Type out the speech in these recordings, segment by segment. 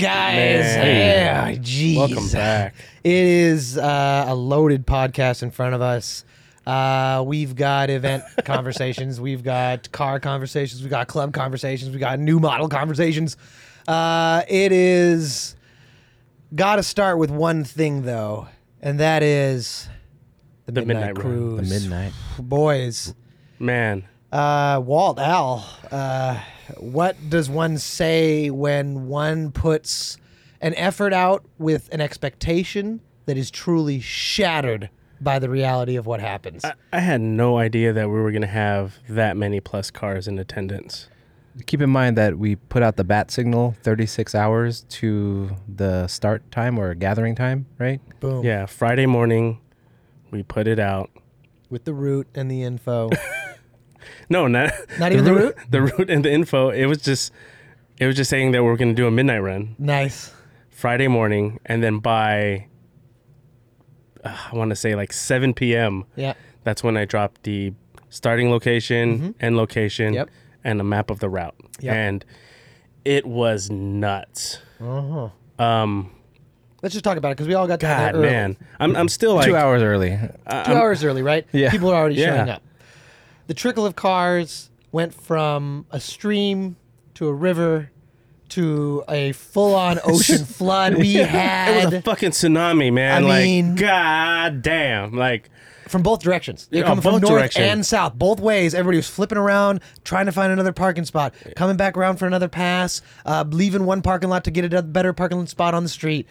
guys. Man. Yeah, jeez. Welcome back. It is uh, a loaded podcast in front of us. Uh, we've got event conversations, we've got car conversations, we've got club conversations, we've got new model conversations. Uh, it is got to start with one thing though, and that is the, The midnight, Midnight cruise. The midnight. boys. Man, Uh, Walt Al, uh, what does one say when one puts an effort out with an expectation that is truly shattered by the reality of what happens? I, I had no idea that we were going to have that many plus cars in attendance. Keep in mind that we put out the bat signal 36 hours to the start time or gathering time, right? Boom. Yeah, Friday morning, we put it out. With the route and the info. No, not Not even the route? The route and the info. It was just, it was just saying that we're going to do a midnight run nice. Friday morning, and then by, uh, I want to say like 7 p.m. Yeah. That's when I dropped the starting location and location Mm-hmm. Yep. and a map of the route. Yep. And it was nuts. Uh-huh. Um, Let's just talk about it because we all got God, there early. man, I'm I'm still like Two hours early. Two hours early, right? Yeah. People are already Yeah. showing up. The trickle of cars went from a stream to a river to a full-on ocean flood. We had It had was a fucking tsunami, man. I like, mean- god damn. Like, from both directions. They're Yeah, coming from both north direction. and south, both ways. Everybody was flipping around, trying to find another parking spot, coming back around for another pass, uh, leaving one parking lot to get a better parking spot on the street.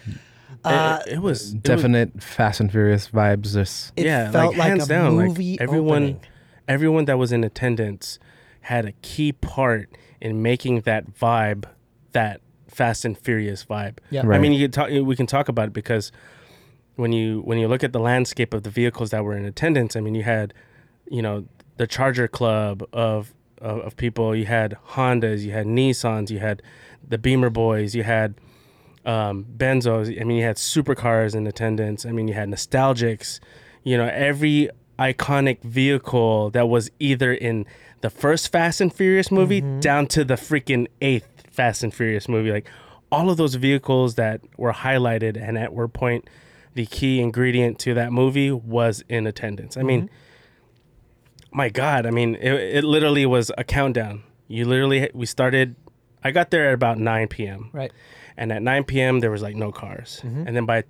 Uh, it, it was it was- Definite Fast and Furious vibes. This it yeah, felt like, like, hands a down. movie like everyone, opening. Everyone that was in attendance had a key part in making that vibe, that Fast and Furious vibe. Yeah. right. I mean, you talk. We can talk about it because when you when you look at the landscape of the vehicles that were in attendance, I mean, you had, you know, the Charger Club of of, of people. You had Hondas, you had Nissans, you had the Beamer Boys, you had um, Benzos. I mean, you had supercars in attendance. I mean, you had nostalgics. You know, every iconic vehicle that was either in the first Fast and Furious movie mm-hmm. down to the freaking eighth Fast and Furious movie. Like all of those vehicles that were highlighted and at one point the key ingredient to that movie was in attendance. I mean, mm-hmm. my God, I mean, it, it literally was a countdown. You literally, we started, I got there at about 9 p.m. right. And at 9 p.m., there was like no cars. Mm-hmm. And then by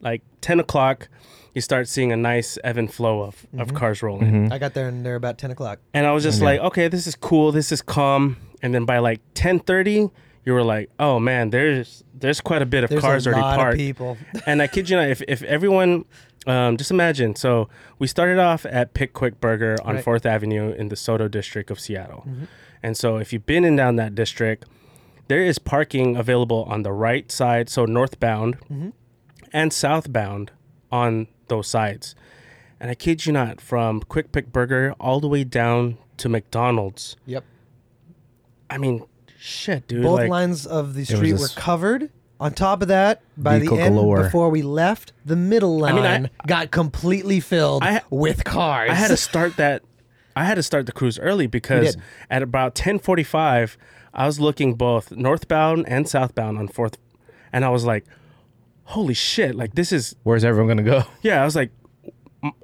like 10 o'clock, you start seeing a nice ebb and flow of, of cars rolling. I got there and they're about ten o'clock. And I was just like, okay, this is cool. This is calm. And then by like 10:30, you were like, oh man, there's there's quite a bit of There's cars a already lot parked. of people. and I kid you not, if, if everyone, um, just imagine. So we started off at Pick Quick Burger on Right. Fourth Avenue in the SODO district of Seattle. Mm-hmm. And so if you've been in down that district, there is parking available on the right side, so northbound Mm-hmm. and southbound on those sides. And I kid you not, from Quick Pick Burger all the way down to McDonald's. Yep. I mean, shit, dude. Both like, lines of the street were covered. On top of that, by the end, galore. before we left, the middle line mean, I- got completely filled I- with cars. I had to start that. I had to start the cruise early because at about ten forty five, I was looking both northbound and southbound on Fourth, and I was like, "Holy shit! Like this is Where's everyone gonna go? yeah." I was like,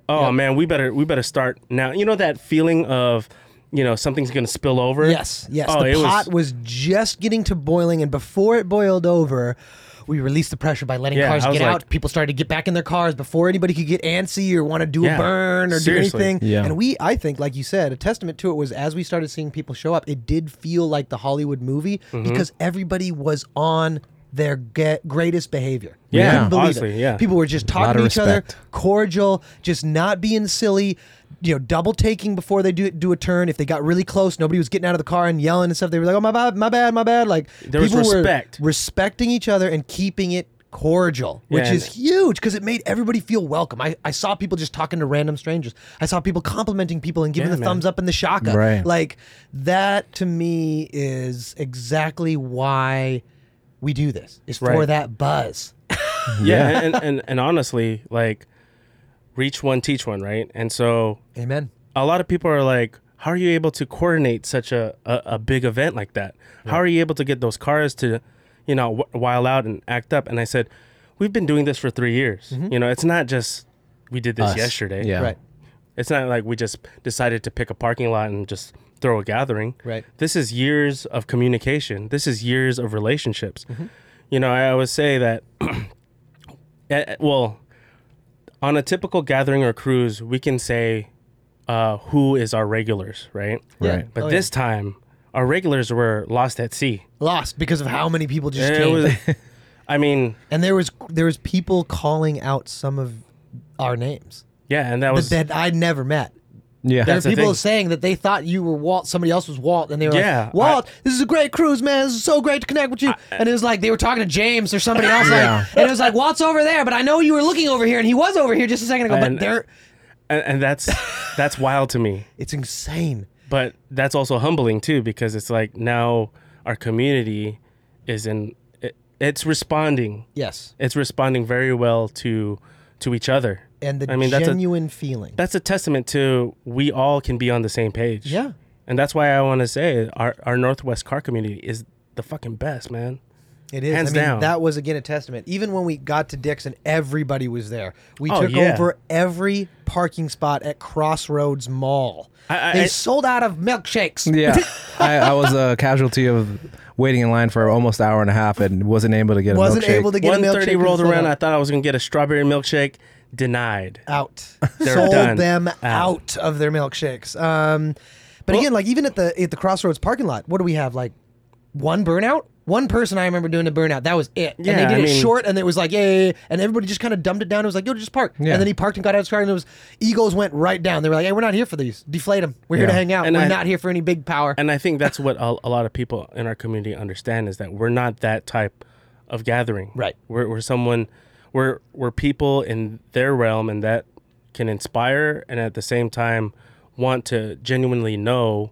"Oh Yep. man, we better we better start now." You know that feeling of, you know, something's gonna spill over. Yes, yes. Oh, the it pot was- was, just getting to boiling, and before it boiled over, we released the pressure by letting Yeah, cars get like- out. People started to get back in their cars before anybody could get antsy or want to do Yeah, a burn or seriously. do anything. Yeah. And we, I think, like you said, a testament to it was as we started seeing people show up, it did feel like the Hollywood movie Mm-hmm. because everybody was on their get greatest behavior. Yeah, couldn't believe honestly, it. yeah. People were just talking to each other, respect. cordial, just not being silly. You know, double taking before they do do a turn. If they got really close, nobody was getting out of the car and yelling and stuff. They were like, "Oh my bad, my bad, my bad." Like There was people were respecting each other and keeping it cordial, which Yeah, is and- huge because it made everybody feel welcome. I, I saw people just talking to random strangers. I saw people complimenting people and giving Yeah, the man. thumbs up and the shaka. Right. Like that to me is exactly why we do this. Is for Right. that buzz. yeah, and, and and honestly, like, reach one, teach one, right? And so Amen. a lot of people are like, how are you able to coordinate such a, a, a big event like that? How are you able to get those cars to, you know, w- while out and act up? And I said, we've been doing this for three years. Mm-hmm. You know, it's not just we did this Us. yesterday. Yeah. Right. It's not like we just decided to pick a parking lot and just throw a gathering. Right. This is years of communication. This is years of relationships. Mm-hmm. You know, I always say that, eh, well, on a typical gathering or cruise, we can say uh, who is our regulars, right? Yeah. Right. But Oh, this time, our regulars were lost at sea. Lost because of how many people just It came. was, I mean, and there was there was people calling out some of our names yeah, and that that, was that I never met. Yeah. There were That's the people thing. saying that they thought you were Walt, somebody else was Walt, and they were Yeah, like, "Walt, this is a great cruise, man. This is so great to connect with you." and it was like they were talking to James or somebody else, Yeah. like, and it was like Walt's over there, but I know you were looking over here, and he was over here just a second ago. And- but there, and, and that's that's wild to me. it's insane. but that's also humbling too because it's like now our community is in it, it's responding Yes, it's responding very well to to each other and the I mean, that's a- genuine feeling. that's a testament to we all can be on the same page Yeah. and that's why i want to say our our northwest car community is the fucking best man It is. Hands I mean, down. that was again a testament. Even when we got to Dick's, everybody was there. We Oh, took yeah. over every parking spot at Crossroads Mall. I- I- they I- sold out of milkshakes. Yeah, I, I was a casualty of waiting in line for almost an hour and a half and wasn't able to get a Wasn't milkshake. able to get a milkshake. 130 rolled around i thought i was gonna get a strawberry milkshake denied out. They're Sold done. them Out. out of their milkshakes. Um, but again, like even at the at the Crossroads parking lot, what do we have? Like one burnout. One person I remember doing a burnout. That was it. and Yeah, they did I it mean- short, and it was like, yeah, yeah, yeah. and everybody just kind of dumbed it down. It was like, yo, just park. Yeah. And then he parked and got out of his car, and it was egos went right down. They were like, hey, we're not here for these. Deflate them. We're here to hang out. And we're I- not here for any big power. and I think that's what a, a lot of people in our community understand is that we're not that type of gathering. Right. We're, we're someone, we're we're people in their realm and that can inspire and at the same time want to genuinely know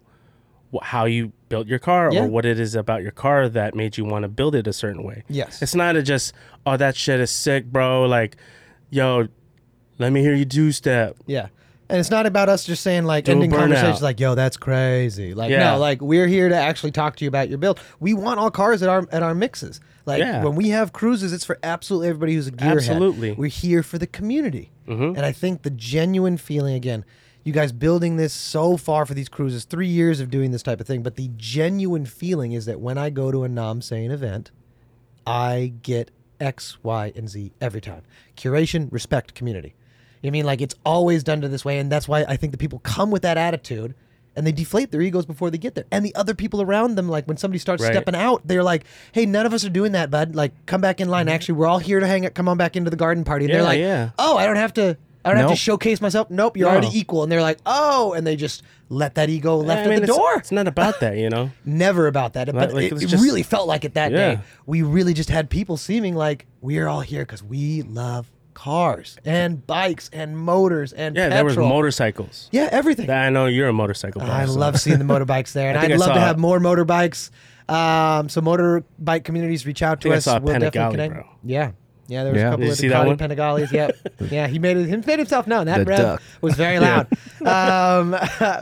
wh- how you built your car Yeah. or what it is about your car that made you want to build it a certain way. Yes. It's not a just oh that shit is sick, bro. Like, yo, let me hear you do step. Yeah. And it's not about us just saying like Do ending conversations like, yo, that's crazy. Like Yeah. no, like we're here to actually talk to you about your build. We want all cars at our at our mixes. Like Yeah. when we have cruises, it's for absolutely everybody who's a gearhead. Absolutely. We're here for the community. Mhm. And I think the genuine feeling again, you guys building this so far for these cruises, three years of doing this type of thing, but the genuine feeling is that when I go to a Namsayin event, I get X, Y, and Z every time. Curation, respect, community. You know I mean? Like it's always done to this way, and that's why I think the people come with that attitude and they deflate their egos before they get there. And the other people around them, like when somebody starts Right. stepping out, they're like, Hey, none of us are doing that, bud. Like, come back in line. Mm-hmm. Actually, we're all here to hang out. Come on back into the garden party. And they're like, yeah. Oh, I don't have to I don't have to showcase myself. Nope, you're No. already equal. And they're like, Oh, and they just let that ego left I mean, at the it's- door It's not about that, you know. never about that. But like, it, it just- really felt like it that Yeah. day. We really just had people seeming like we're all here because we love cars and bikes and motors and Yeah, there was motorcycles. Yeah, everything. I know you're a motorcycle. Guy, I so- love seeing the motorbikes there, and I think I'd I love to have more motorbikes. Um, so motorbike communities reach out to think I us. saw we'll definitely connect. bro. Yeah. Yeah, there was Yeah. a couple Did you of see that one? Panigales. Yep. yeah, he made it. He made himself known. That The rev duck. was very loud. um,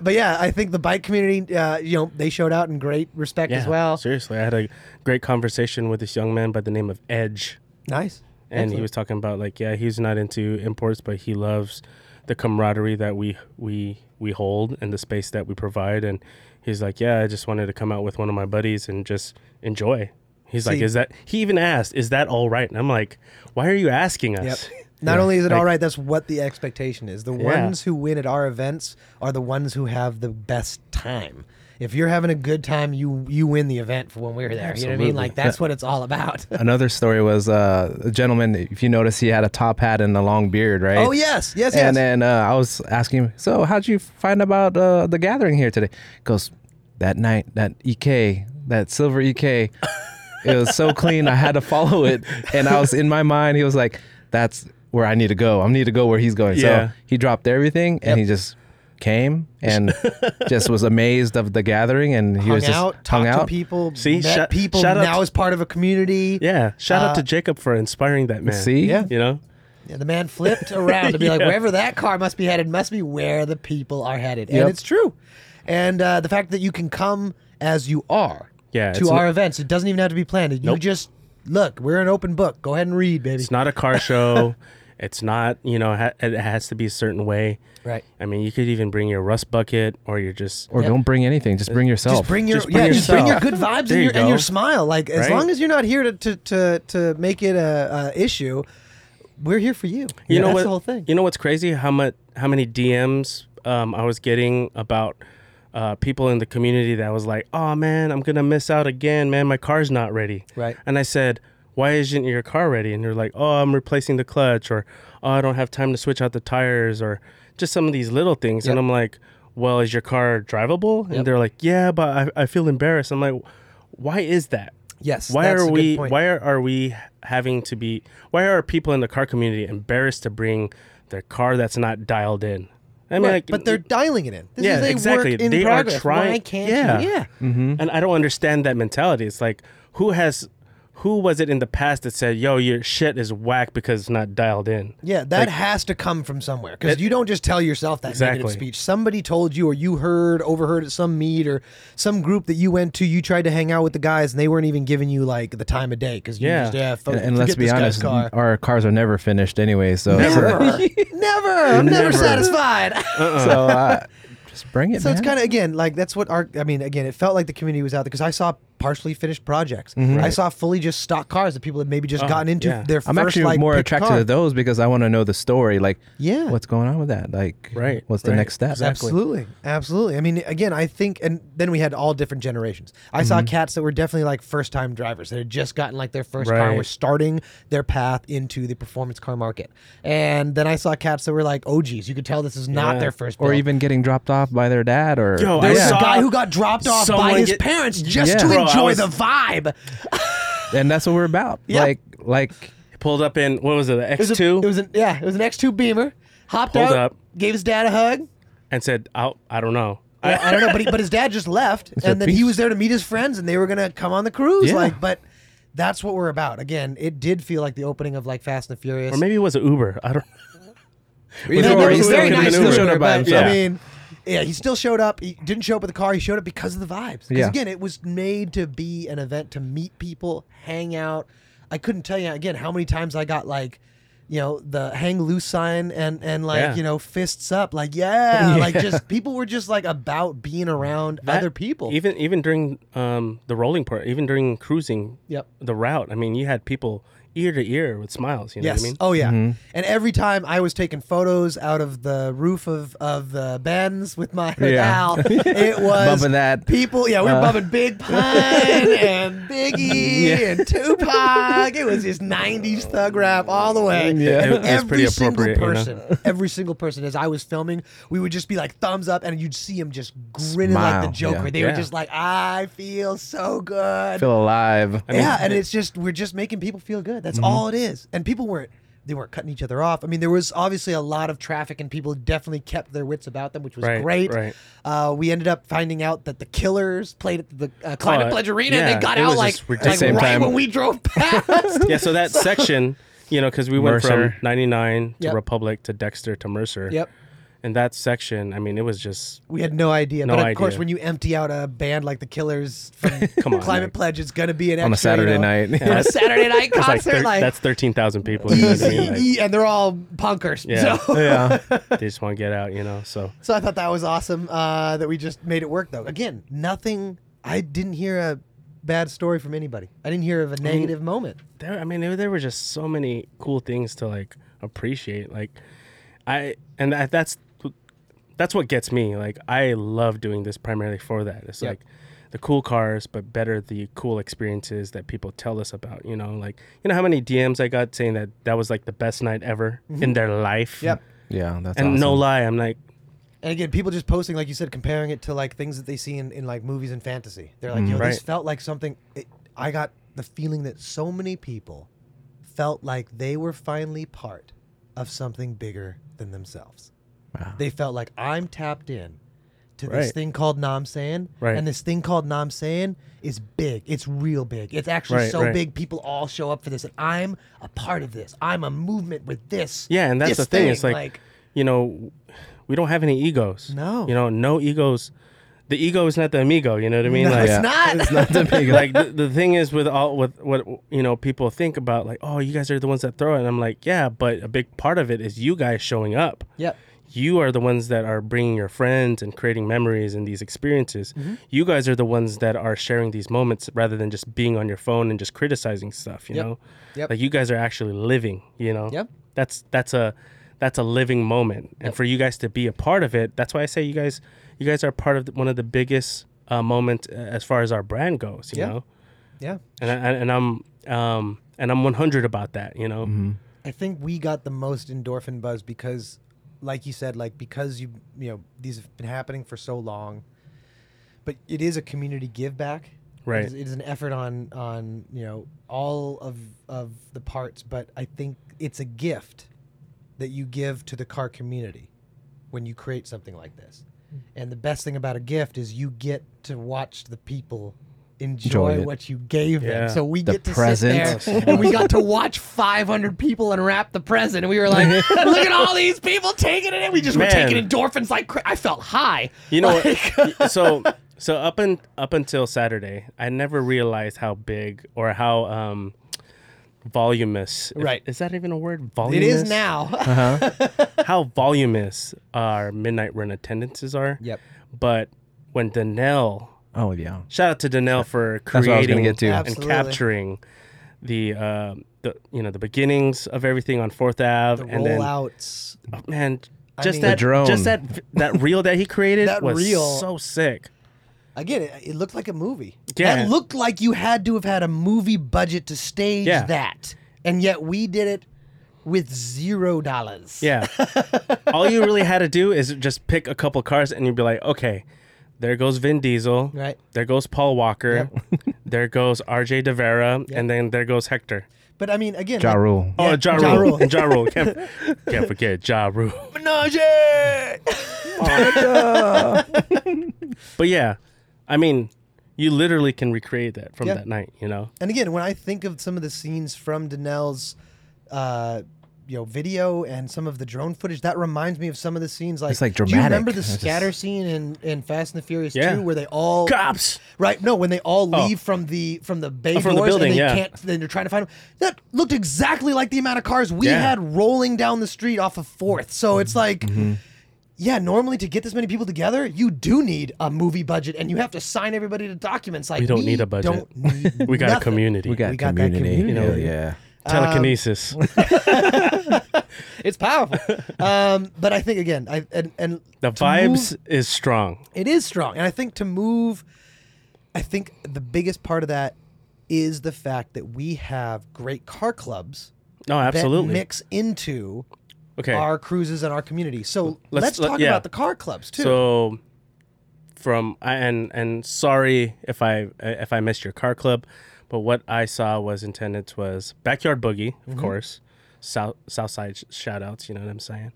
but yeah, I think the bike community, uh, you know, they showed out in great respect as well. Seriously, I had a great conversation with this young man by the name of Edge, Nice. And he was talking about like, yeah, he's not into imports, but he loves the camaraderie that we we we hold and the space that we provide. And he's like, yeah, I just wanted to come out with one of my buddies and just enjoy. He's like, is that? He even asked, is that all right? And I'm like, why are you asking Yep. us? Not Yeah. only is it Like- all right, that's what the expectation is. The Yeah. ones who win at our events are the ones who have the best time. If you're having a good time, you you win the event for when we're there. You know what I mean? Like that's what it's all about. Another story was uh, a gentleman. If you notice, he had a top hat and a long beard, right? oh yes, yes, yes. And then uh, I was asking him, so how'd you find about uh, the gathering here today? He goes, that night, that EK, that silver EK, it was so clean. I had to follow it. And I was in my mind, he was like, that's where I need to go. I need to go where he's going. Yeah. So he dropped everything and Yep. he just came and just was amazed of the gathering. And he hung was just out, hung talked to out. people, See, met shout- people. shout out now to- is part of a community. Yeah, shout out Uh, to Jacob for inspiring that man. See? Yeah. you know, Yeah, the man flipped around to be like, wherever that car must be headed must be where the people are headed, and it's true. And uh, the fact that you can come as you are Yeah, to our n- events, it doesn't even have to be planned. You Nope. just look. We're an open book. Go ahead and read, baby. It's not a car show. it's not, you know, ha- it has to be a certain way. right. I mean, you could even bring your rust bucket or you're just Or Yep. don't bring anything. Just bring yourself. Just bring your Just bring yeah, just bring your good vibes There and you your, and your smile. Like as Right? long as you're not here to to to, to make it a, a issue, we're here for you. you know that's what the whole thing. you know what's crazy how much how many dms um, i was getting about uh, people in the community that was like oh man i'm gonna miss out again man my car's not ready Right. and i said why isn't your car ready and they're like oh i'm replacing the clutch or oh i don't have time to switch out the tires or just some of these little things and i'm like well is your car drivable and they're like yeah but I, I feel embarrassed i'm like why is that yes. why that's a are good we why are, are we having to be why are people in the car community embarrassed to bring their car that's not dialed in i mean Right, like but they're dialing it in. This Yeah, is a exactly. They are trying- Why can't yeah. you? Yeah. Mm-hmm. and i don't understand that mentality it's like who has who was it in the past that said yo your shit is whack because it's not dialed in Yeah, that Like- has to come from somewhere because you don't just tell yourself that negative Exactly. speech. Somebody told you, or you heard, overheard at some meet or some group that you went to. You tried to hang out with the guys, and they weren't even giving you like the time of day because you Yeah. just yeah. Fo- and, and let's be honest, car. our cars are never finished anyway. So Never, never, I'm never, Never. satisfied. so uh, just bring it. so it's kind of again like that's what our. I mean, again, it felt like the community was out there because I saw partially finished projects. Mm-hmm. I saw fully just stock cars that people had maybe just Oh, gotten into yeah. their I'm first actually like more attracted car. to those because I want to know the story. Like, Yeah. what's going on with that? Like, Right, What's the right. next step? Exactly. Absolutely, absolutely. I mean, again, I think, and then we had all different generations. I saw mm-hmm. cats that were definitely like first-time drivers that had just gotten like their first car and were starting their path into the performance car market. And then I saw cats that were like oh, OGs. You could tell this is not Yeah. their first. Or even getting dropped off by their dad or Yo, there I was saw a guy who got dropped off by his get- parents just Yeah. to Bro, I enjoy was- the vibe. and that's what we're about. Yep. Like, like pulled up in what was it the It was, a, x2 it was an yeah, it was an X2 Beamer. Hopped Pulled out, up. gave his dad a hug. and said i i don't know I, I don't know, but he, but his dad just left, a and then he piece. was there to meet his friends, and they were gonna come on the cruise. Yeah. Like, but that's what we're about. Again, it did feel like the opening of like Fast and the Furious. or maybe it was an uber i don't No, Either no, or, he's he still very could've nice. been to Uber her, by but, himself. I mean, yeah, he still showed up. He didn't show up with the car. He showed up because of the vibes. Because Yeah. again, it was made to be an event to meet people, hang out. I couldn't tell you again how many times I got like, you know, the hang loose sign and and like Yeah. you know fists up, like yeah, Yeah. like just people were just like about being around That- other people. Even even during um, the rolling part, even during cruising, Yep. the route. I mean, you had people ear to ear with smiles. You know Yes. what I mean? Oh yeah. And every time I was taking photos out of the roof of of the Benz with my with Yeah. Al, it was Bumping that. people. Yeah, we were Uh, bumping Big Pun and Biggie Yeah. and Tupac. It was just '90s thug rap all the way. Yeah. It- it was every single appropriate, you know? person, every single person, as I was filming, we would just be like thumbs up, and you'd see him just grinning like the Joker. yeah. They were just like, "I feel so good." feel alive. I mean, yeah, and it's just we're just making people feel good. That's Mm-hmm. all it is. And people weren't they weren't cutting each other off. I mean, there was obviously a lot of traffic, and people definitely kept their wits about them, which was Right, great. right. Uh, we ended up finding out that the Killers played at the uh, Climate Oh, Pledge Arena, and they got out like, like right time. when we drove past. yeah. So that section, you know, because we went Mercer. from 99 to Yep. Republic to Dexter to Mercer. yep. And that section, I mean, it was just We had no idea, No but of course, when you empty out a band like the Killers from Come on, Climate like- Pledge, it's gonna be an on a extra, you Saturday know, night. on a Saturday night it's like, concert, thir- like, that's 13,000 people. You know what I mean? Like, e- and they're all punkers. Yeah. So. yeah. they just want to get out, you know. So So I thought that was awesome uh, that we just made it work. Though again, nothing. I didn't hear a bad story from anybody. I didn't hear of a negative moment. there, I mean, there, there were just so many cool things to like appreciate. Like, I and that, that's that's what gets me. Like, I love doing this primarily for that. It's Yep. like the cool cars, but better the cool experiences that people tell us about. You know, like you know how many DMs I got saying that that was like the best night ever in their life. Mm-hmm. Yep. Yeah, that's And no lie, I'm like, And again, people just posting, like you said, comparing it to like things that they see in, in like movies and fantasy. They're like, yo, this felt like something. It, I got the feeling that so many people felt like they were finally part of something bigger than themselves. Wow. They felt like I'm tapped in to this Right. thing called Namsayin, Right. and this thing called Namsayin is big. It's real big. It's actually Right, so right. big. People all show up for this, and I'm a part of this. I'm a movement with this. Yeah, and that's this the thing. It's like, you know, we don't have any egos. No. You know, no egos. The ego is not the amigo. You know what I mean? No, like, it's not. It's not the big like the, the thing is with all with what you know people think about like oh you guys are the ones that throw it and i'm like yeah but a big part of it is you guys showing up Yep. You are the ones that are bringing your friends and creating memories and these experiences Mm-hmm. you guys are the ones that are sharing these moments rather than just being on your phone and just criticizing stuff you Yep. know Yep. like you guys are actually living you know Yep. that's that's a that's a living moment and for you guys to be a part of it that's why i say you guys you guys are part of the, one of the biggest uh, moments uh, as far as our brand goes you Yeah. know Yeah. and I, and I'm um and I'm 100 about that. You know, Mm-hmm. I think we got the most endorphin buzz because, like you said, like because you you know these have been happening for so long, but it is a community give back. Right. It is, it is an effort on on you know all of of the parts, but I think it's a gift that you give to the car community when you create something like this. Mm. And the best thing about a gift is you get to watch the people enjoy Enjoy what you gave Yeah. them. So we The get to present. sit there and we got to watch 500 people unwrap the present, and we were like, "Look at all these people taking it!" in. we just were Man. taking endorphins like cra- I felt high. you know Like- what? so so up and up until Saturday, I never realized how big or how um voluminous. if- Right. Is that even a word? It Voluminous. is now. How voluminous our midnight run attendances are. Yep. But when Danelle, Oh yeah. shout out to Danelle for That's what I was creating get to. and Absolutely. capturing the uh, the you know the beginnings of everything on Fourth Ave, the and then rollouts. Oh, man, I just mean- that drone. just that that reel that he created That was reel- so sick. Again, it, it looked like a movie. Yeah. That looked like you had to have had a movie budget to stage Yeah. that, and yet we did it with zero dollars. Yeah, all you really had to do is just pick a couple cars, and you'd be like, okay, there goes Vin Diesel, Right. There goes Paul Walker, Yep. there goes R.J. De Vera, and then there goes Hector. But I mean, again, Ja like, Rule. Oh, Yeah, Ja Ja Rule, Rule. Ja Rule. Can't, can't forget Ja Rule. Menage! But yeah, I mean, you literally can recreate that from Yeah. that night. You know, And again, when I think of some of the scenes from Danelle's, uh, you know, video and some of the drone footage, that reminds me of some of the scenes. Like, It's, like, Do you remember the It's just- scatter scene in, in Fast and the Furious Yeah. 2 where they all cops. Right. No, when they all Oh. leave from the from the bay Oh, from the building, and they yeah. can't then they're trying to find them. That looked exactly like the amount of cars we Yeah. had rolling down the street off of Fourth. So it's like Mm-hmm. yeah, normally to get this many people together, you do need a movie budget and you have to sign everybody to documents. Like We don't need a budget. Don't need We got a community. We got We got that community. community. Hell yeah. Telekinesis. It's powerful. um, but I think again, I and, and the vibes move- is strong. It is strong. And I think to move, I think the biggest part of that is the fact that we have great car clubs No, absolutely. that mix into okay. our cruises and our community. So Let's- let's, let- talk yeah. about the car clubs too. So from and and sorry if I if I missed your car club, but what I saw was attendance was backyard boogie, of Mm-hmm. course, south south side sh- shout outs, you know what I'm saying.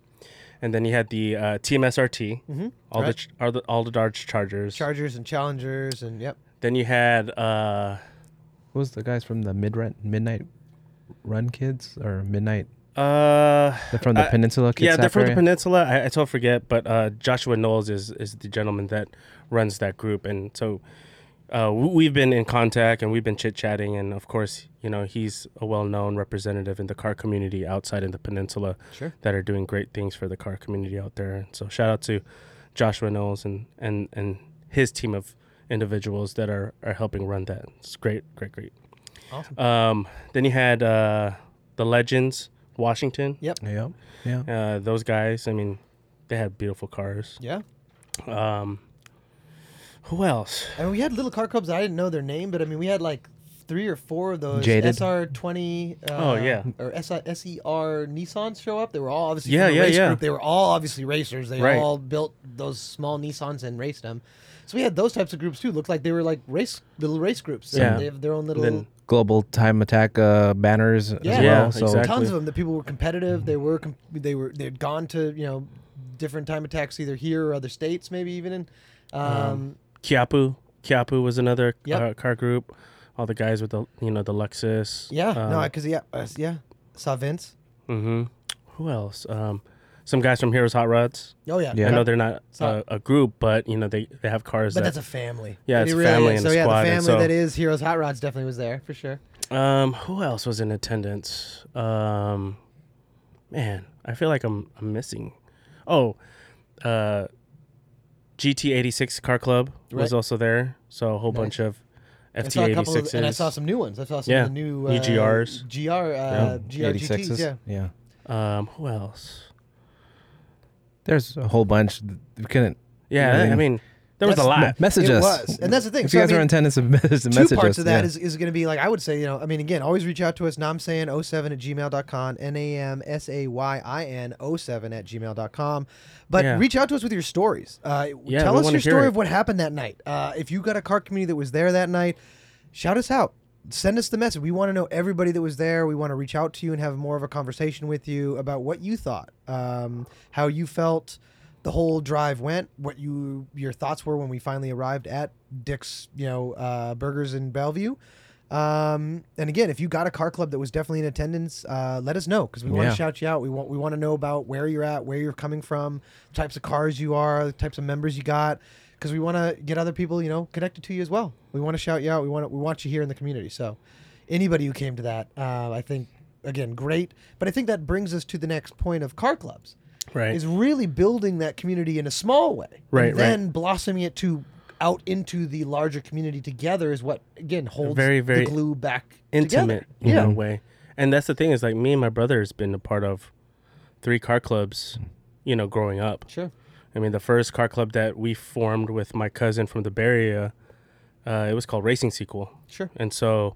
And then you had the uh, Team SRT, all the Mm-hmm. Right. ch- all the all the Dodge Chargers. Chargers and Challengers and yep. then you had uh, What was the guys from the mid midnight run kids or midnight? uh, They're from the Uh, Peninsula Kids. yeah, they're from the peninsula. I, I totally forget, but uh, Joshua Knowles is is the gentleman that runs that group, and so uh, we've been in contact and we've been chit chatting, and of course, you know, he's a well known representative in the car community outside in the peninsula Sure. that are doing great things for the car community out there. And So shout out to Joshua Knowles and and and his team of individuals that are are helping run that. It's great, great, great. Awesome. Um, then you had uh, the Legends, Washington. Yep. Yeah. Yeah. Uh, those guys, I mean, they had beautiful cars. Yeah. Um, who else? I mean, we had little car clubs. I didn't know their name, but I mean, we had like three or four of those Jaded. SR20. Uh, Oh, yeah. Or SI, SER Nissans show up. They were all obviously Yeah, from yeah, race yeah. group. They were all obviously racers. They Right. all built those small Nissans and raced them. So we had those types of groups too. Looked like they were like race little race groups. And Yeah. They have their own little. Then Global time attack uh, banners Yeah. as Yeah, well. So exactly. tons of them. The people were competitive. They were com- they were they had gone to you know different time attacks either here or other states, maybe even in. Um, Kiapu. Kiapu was another Yep. uh, car group. All the guys with the you know the Lexus. yeah, no, because yeah, uh, yeah, saw Vince. Mm-hmm. Who else? Um, some guys from Heroes Hot Rods. Oh yeah, Yeah. I know they're not So- a, a group, but you know they, they have cars but that. that's a family. Yeah, It it's a really family is. and so a yeah, the family so- that is Heroes Hot Rods definitely was there for sure. um, who else was in attendance? Um, man, I feel like I'm I'm missing. Oh, uh, GT86 Car Club was Right. also there. So a whole Nice. bunch of I saw a couple of, FT86s. and I saw some new ones. I saw some Yeah, of the new new uh, GRs. GR, uh, GR GTs. 86s. Yeah, yeah. Um, who else? There's a whole bunch. We couldn't Yeah, Yeah. I mean, there was a lot. me- message it us. was, and that's the thing. If So, you I guys are mean, in attendance, message, two message parts us. of that yeah. is, is going to be like I would say, you know, I mean, again, always reach out to us. Namsayin07 at gmail.com, N A M S A Y I N 07 at gmail.com. But Yeah. reach out to us with your stories. Uh, Yeah, tell we us wanna your hear story it. of what happened that night. Uh, if you got a car community that was there that night, shout us out. Send us the message. We want to know everybody that was there. We want to reach out to you and have more of a conversation with you about what you thought, um, how you felt the whole drive went, what you your thoughts were when we finally arrived at Dick's, you know, uh, Burgers in Bellevue. Um, and again, if you got a car club that was definitely in attendance, uh, let us know because we want Yeah. to shout you out. We want we want to know about where you're at, where you're coming from, types of cars you are, the types of members you got, because we want to get other people, you know, connected to you as well. We want to shout you out. We want we want you here in the community. So, anybody who came to that, uh, I think again, great. But I think that brings us to the next point of car clubs right. is really building that community in a small way, Right, and then blossoming it to out into the larger community together is what again holds Very, very the glue back intimate together. you yeah, know way and that's the thing is like me and my brother has been a part of three car clubs you know growing up sure. i mean the first car club that we formed with my cousin from the bay area uh, it was called racing sequel Sure. and so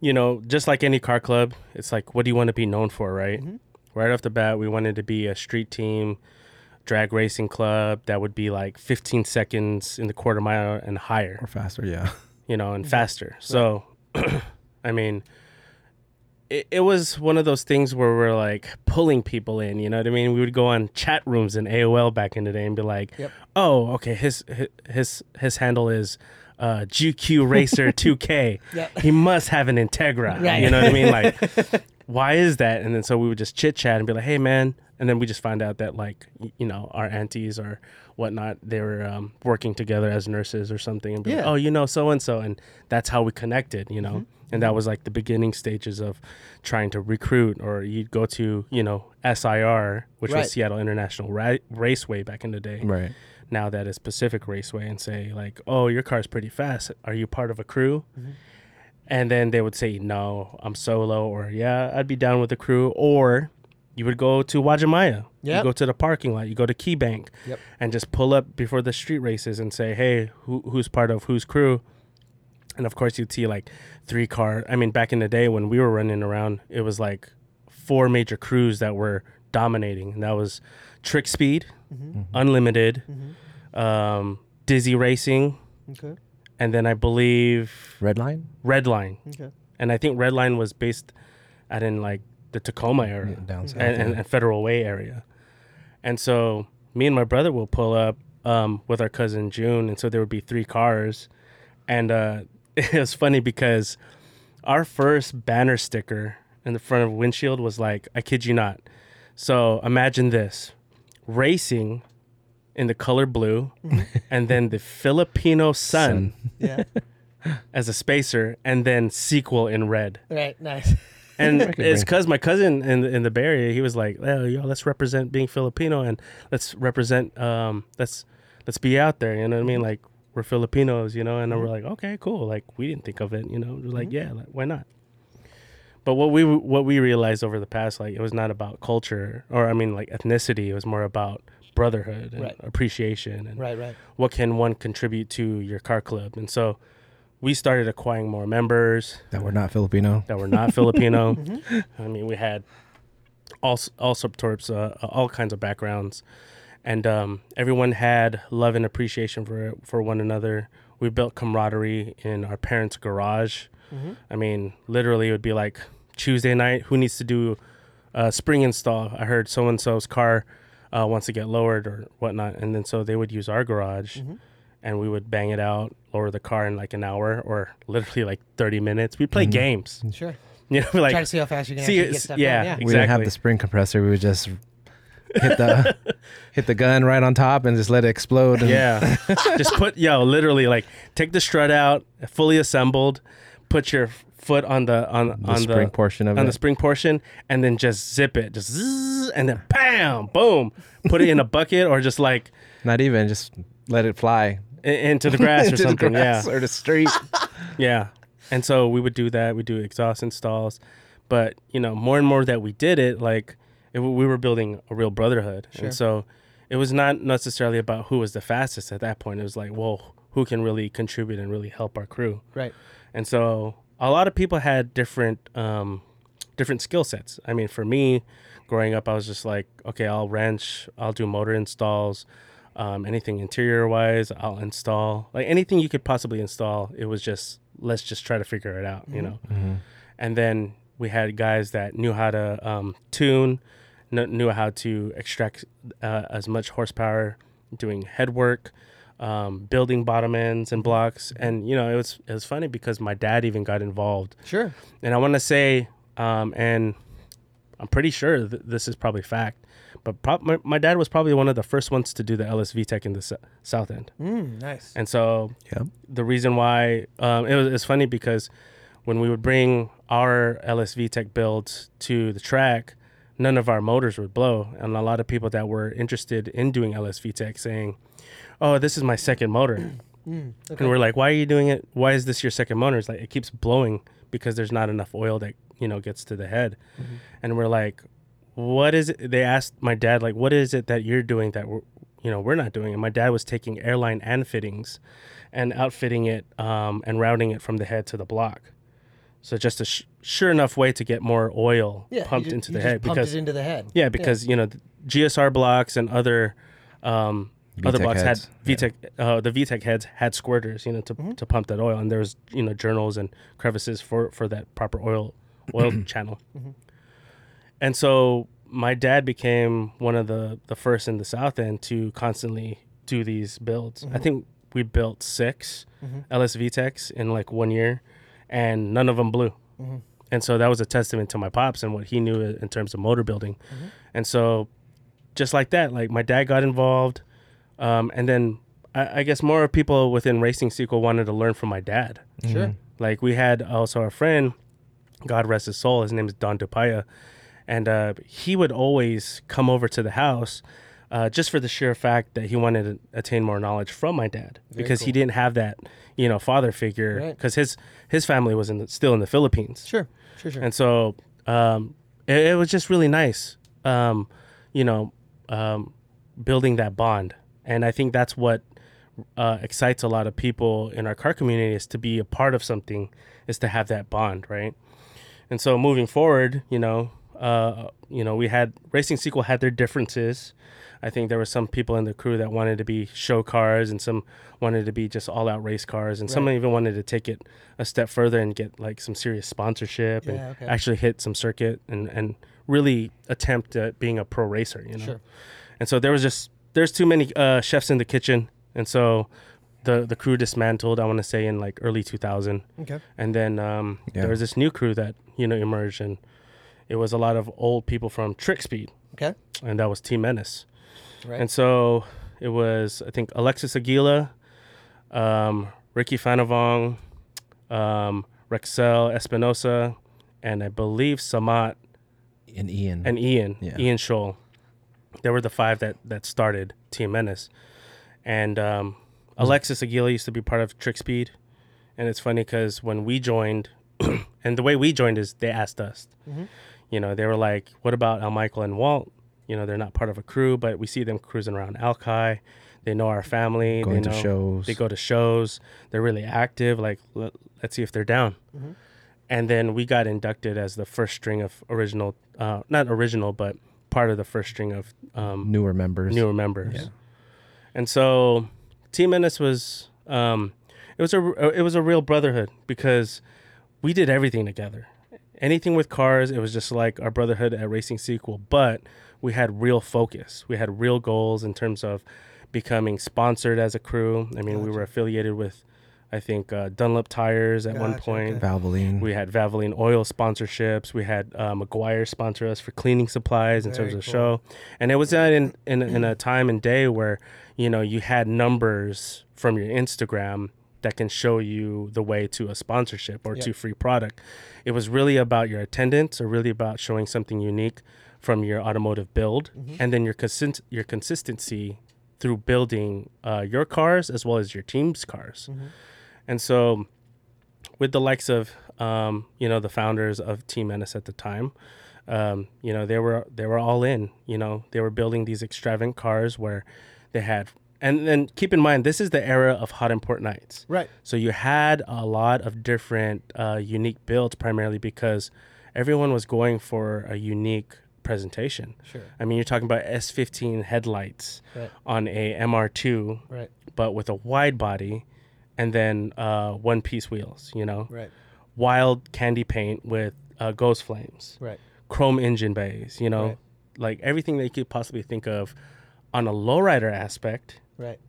you know just like any car club it's like what do you want to be known for right Mm-hmm. Right off the bat we wanted to be a street team drag racing club that would be like 15 seconds in the quarter mile and higher or faster. Yeah. you know, and faster. So, I mean, it, it was one of those things where we're like pulling people in, you know what I mean? We would go on chat rooms in AOL back in the day and be like, Yep. oh, okay, his his his handle is uh, GQ Racer 2K. Yeah. He must have an Integra. Right. You know what I mean? Like, why is that? And then so we would just chit chat and be like, hey, man. And then we just find out that, like, you know, our aunties or whatnot, they were um, working together as nurses or something. And be like, oh, you know, so and so. And that's how we connected, you know? And that was like the beginning stages of trying to recruit, or you'd go to, you know, SIR, which Right. was Seattle International Ra- Raceway back in the day Right. now that is Pacific Raceway and say like, "Oh, your car's pretty fast. Are you part of a crew?" Mm-hmm. And then they would say, "No, I'm solo," or "Yeah, I'd be down with the crew." Or you would go to Uwajimaya Yep. You go to the parking lot. You go to Key Bank, Yep. and just pull up before the street races and say, "Hey, who, who's part of whose crew?" And of course, you'd see like three car. I mean, back in the day when we were running around, it was like four major crews that were dominating, and that was Trick Speed, Mm-hmm. Unlimited, um, Dizzy Racing, Okay. And then I believe Red line. Redline. Okay. And I think Redline was based out in like the Tacoma area Yeah, down south, and, and, yeah. and Federal Way area. And so me and my brother will pull up um, with our cousin June, and so there would be three cars, and uh, it was funny because our first banner sticker in the front of windshield was like, I kid you not. So imagine this: racing in the color blue, mm-hmm. and then the Filipino sun, Yeah. as a spacer, and then sequel in red. right. Nice. And could it's bring- because my cousin in the, in the Bay Area, he was like, "Oh, yo, let's represent being Filipino and let's represent, um, let's let's be out there." You know what I mean? Mm-hmm. Like we're Filipinos, you know. And then we're mm-hmm. like, "Okay, cool." Like we didn't think of it, you know. We're like, "Yeah, like, why not?" But what we what we realized over the past, like, it was not about culture or I mean, like ethnicity. It was more about brotherhood and Right. appreciation and right. Right. what can one contribute to your car club. And so we started acquiring more members That we're not Filipino. that were not Filipino. Mm-hmm. I mean, we had all s- all subtorps, uh, all kinds of backgrounds, and um, everyone had love and appreciation for for one another. We built camaraderie in our parents' garage. Mm-hmm. I mean, literally, it would be like Tuesday night. Who needs to do a spring install? I heard so and so's car uh, once it get lowered or whatnot. And then so they would use our garage, Mm-hmm. and we would bang it out, lower the car in like an hour or literally like thirty minutes. We play games, Sure. you know, like Try to see how fast you can see get stuff yeah. done. Yeah. We didn't have the spring compressor. We would just hit the hit the gun right on top and just let it explode. And Yeah. Just put yo, literally like take the strut out, fully assembled, put your foot on the on the on spring the portion of on it. the spring portion and then just zip it. Just zzz, and then bam, boom. Put it in a bucket or just like Not even just let it fly i- into the grass or something. grass yeah. or the street. Yeah. And so we would do that. We do exhaust installs. But, you know, more and more that we did it, like it, we were building a real brotherhood. Sure. And so it was not necessarily about who was the fastest at that point. It was like, well, who can really contribute and really help our crew? Right. And so a lot of people had different um, different skill sets. I mean, for me, growing up, I was just like, okay, I'll wrench, I'll do motor installs, um, anything interior wise, I'll install. Like anything you could possibly install, it was just let's just try to figure it out, you know. And then we had guys that knew how to um, tune, kn- knew how to extract uh, as much horsepower, doing head work, um, building bottom ends and blocks. And you know, it was it was funny because my dad even got involved. Sure. And I want to say, um, and I'm pretty sure th- this is probably fact, but prob- my, my dad was probably one of the first ones to do the LS-VTEC in the s- South End. Mm, nice. And so Yep. the reason why um, it was it's funny because when we would bring our LS-VTEC builds to the track, none of our motors would blow, and a lot of people that were interested in doing LS-VTEC saying, "Oh, this is my second motor," Mm, okay. and we're like, "Why are you doing it? Why is this your second motor?" It's like it keeps blowing because there's not enough oil that you know gets to the head, and we're like, "What is it?" They asked my dad, like, "What is it that you're doing that we're, you know, we're not doing?" And my dad was taking airline and fittings, and outfitting it um, and routing it from the head to the block. So just a sh- sure enough way to get more oil yeah, pumped you into you the just head pumped because it into the head. yeah, because you know the GSR blocks and other um, other blocks heads, had VTEC. Uh, the VTEC heads had squirters, you know, to, Mm-hmm. to pump that oil, and there was you know journals and crevices for for that proper oil oil channel. Mm-hmm. And so my dad became one of the the first in the South End to constantly do these builds. Mm-hmm. I think we built 6 LS-VTECs in like one year, and none of them blew. Mm-hmm. And so that was a testament to my pops and what he knew in terms of motor building. Mm-hmm. And so, just like that, like my dad got involved, um, and then I, I guess more people within racing sequel wanted to learn from my dad. Sure. Like we had also a friend, God rest his soul, his name is Don Dupaya, and uh, he would always come over to the house. Uh, just for the sheer fact that he wanted to attain more knowledge from my dad Very because he didn't have that, you know, father figure Right. because his his family was in the, still in the Philippines. Sure. Sure. Sure. And so um, it, it was just really nice, um, you know, um, building that bond. And I think that's what uh, excites a lot of people in our car community is to be a part of something, is to have that bond, right? And so moving forward, you know, uh, you know, we had Racing Sequel had their differences. I think there were some people in the crew that wanted to be show cars, and some wanted to be just all out race cars, and some even wanted to take it a step further and get like some serious sponsorship and okay. actually hit some circuit and and really attempt at being a pro racer. You know, Sure. and so there was just there's too many uh, chefs in the kitchen, and so the the crew dismantled. I want to say in like early 2000, Okay. and then um, Yeah. there was this new crew that you know emerged, and it was a lot of old people from Trick Speed, Okay. and that was Team Menace. Right. And so it was, I think, Alexis Aguila, um, Ricky Fanavong, um, Rexel Espinosa, and I believe Samat And Ian. and Ian, Yeah. Ian Scholl. They were the five that, that started Team Menace. And um, Alexis Aguila used to be part of Trick Speed. And it's funny because when we joined, and the way we joined is they asked us. Mhm. You know, they were like, what about Al Michael and Walt? You know, they're not part of a crew, but we see them cruising around Alki. They know our family. going they to shows. They go to shows. They're really active. Like, let, let's see if they're down. Mhm. And then we got inducted as the first string of original, uh, not original, but part of the first string of um, newer members. newer members. Yeah. And so Team Menace was um, it was a it was a real brotherhood because we did everything together. anything with cars, it was just like our brotherhood at Racing Sequel, but we had real focus. We had real goals in terms of becoming sponsored as a crew. I mean, we were affiliated with, I think, uh, Dunlop tires at one point. okay. Valvoline. We had Valvoline oil sponsorships. We had uh, Meguiar's sponsor us for cleaning supplies in Very terms of cool. show, and it was in, in in a time and day where you know you had numbers from your Instagram that can show you the way to a sponsorship or Yep. to free product. It was really about your attendance, or really about showing something unique from your automotive build, Mm-hmm. and then your consist your consistency through building uh, your cars as well as your team's cars. Mm-hmm. And so, with the likes of um, you know the founders of Team Menace at the time, um, you know they were they were all in. You know they were building these extravagant cars where they had. And then keep in mind, this is the era of hot import nights. Right. So you had a lot of different uh, unique builds, primarily because everyone was going for a unique presentation. Sure. I mean, you're talking about S15 headlights Right. on a MR2, Right. but with a wide body, and then uh, one piece wheels. You know, Right. wild candy paint with uh, ghost flames, Right. chrome engine bays. You know, Right. like everything that you could possibly think of on a lowrider aspect, Right.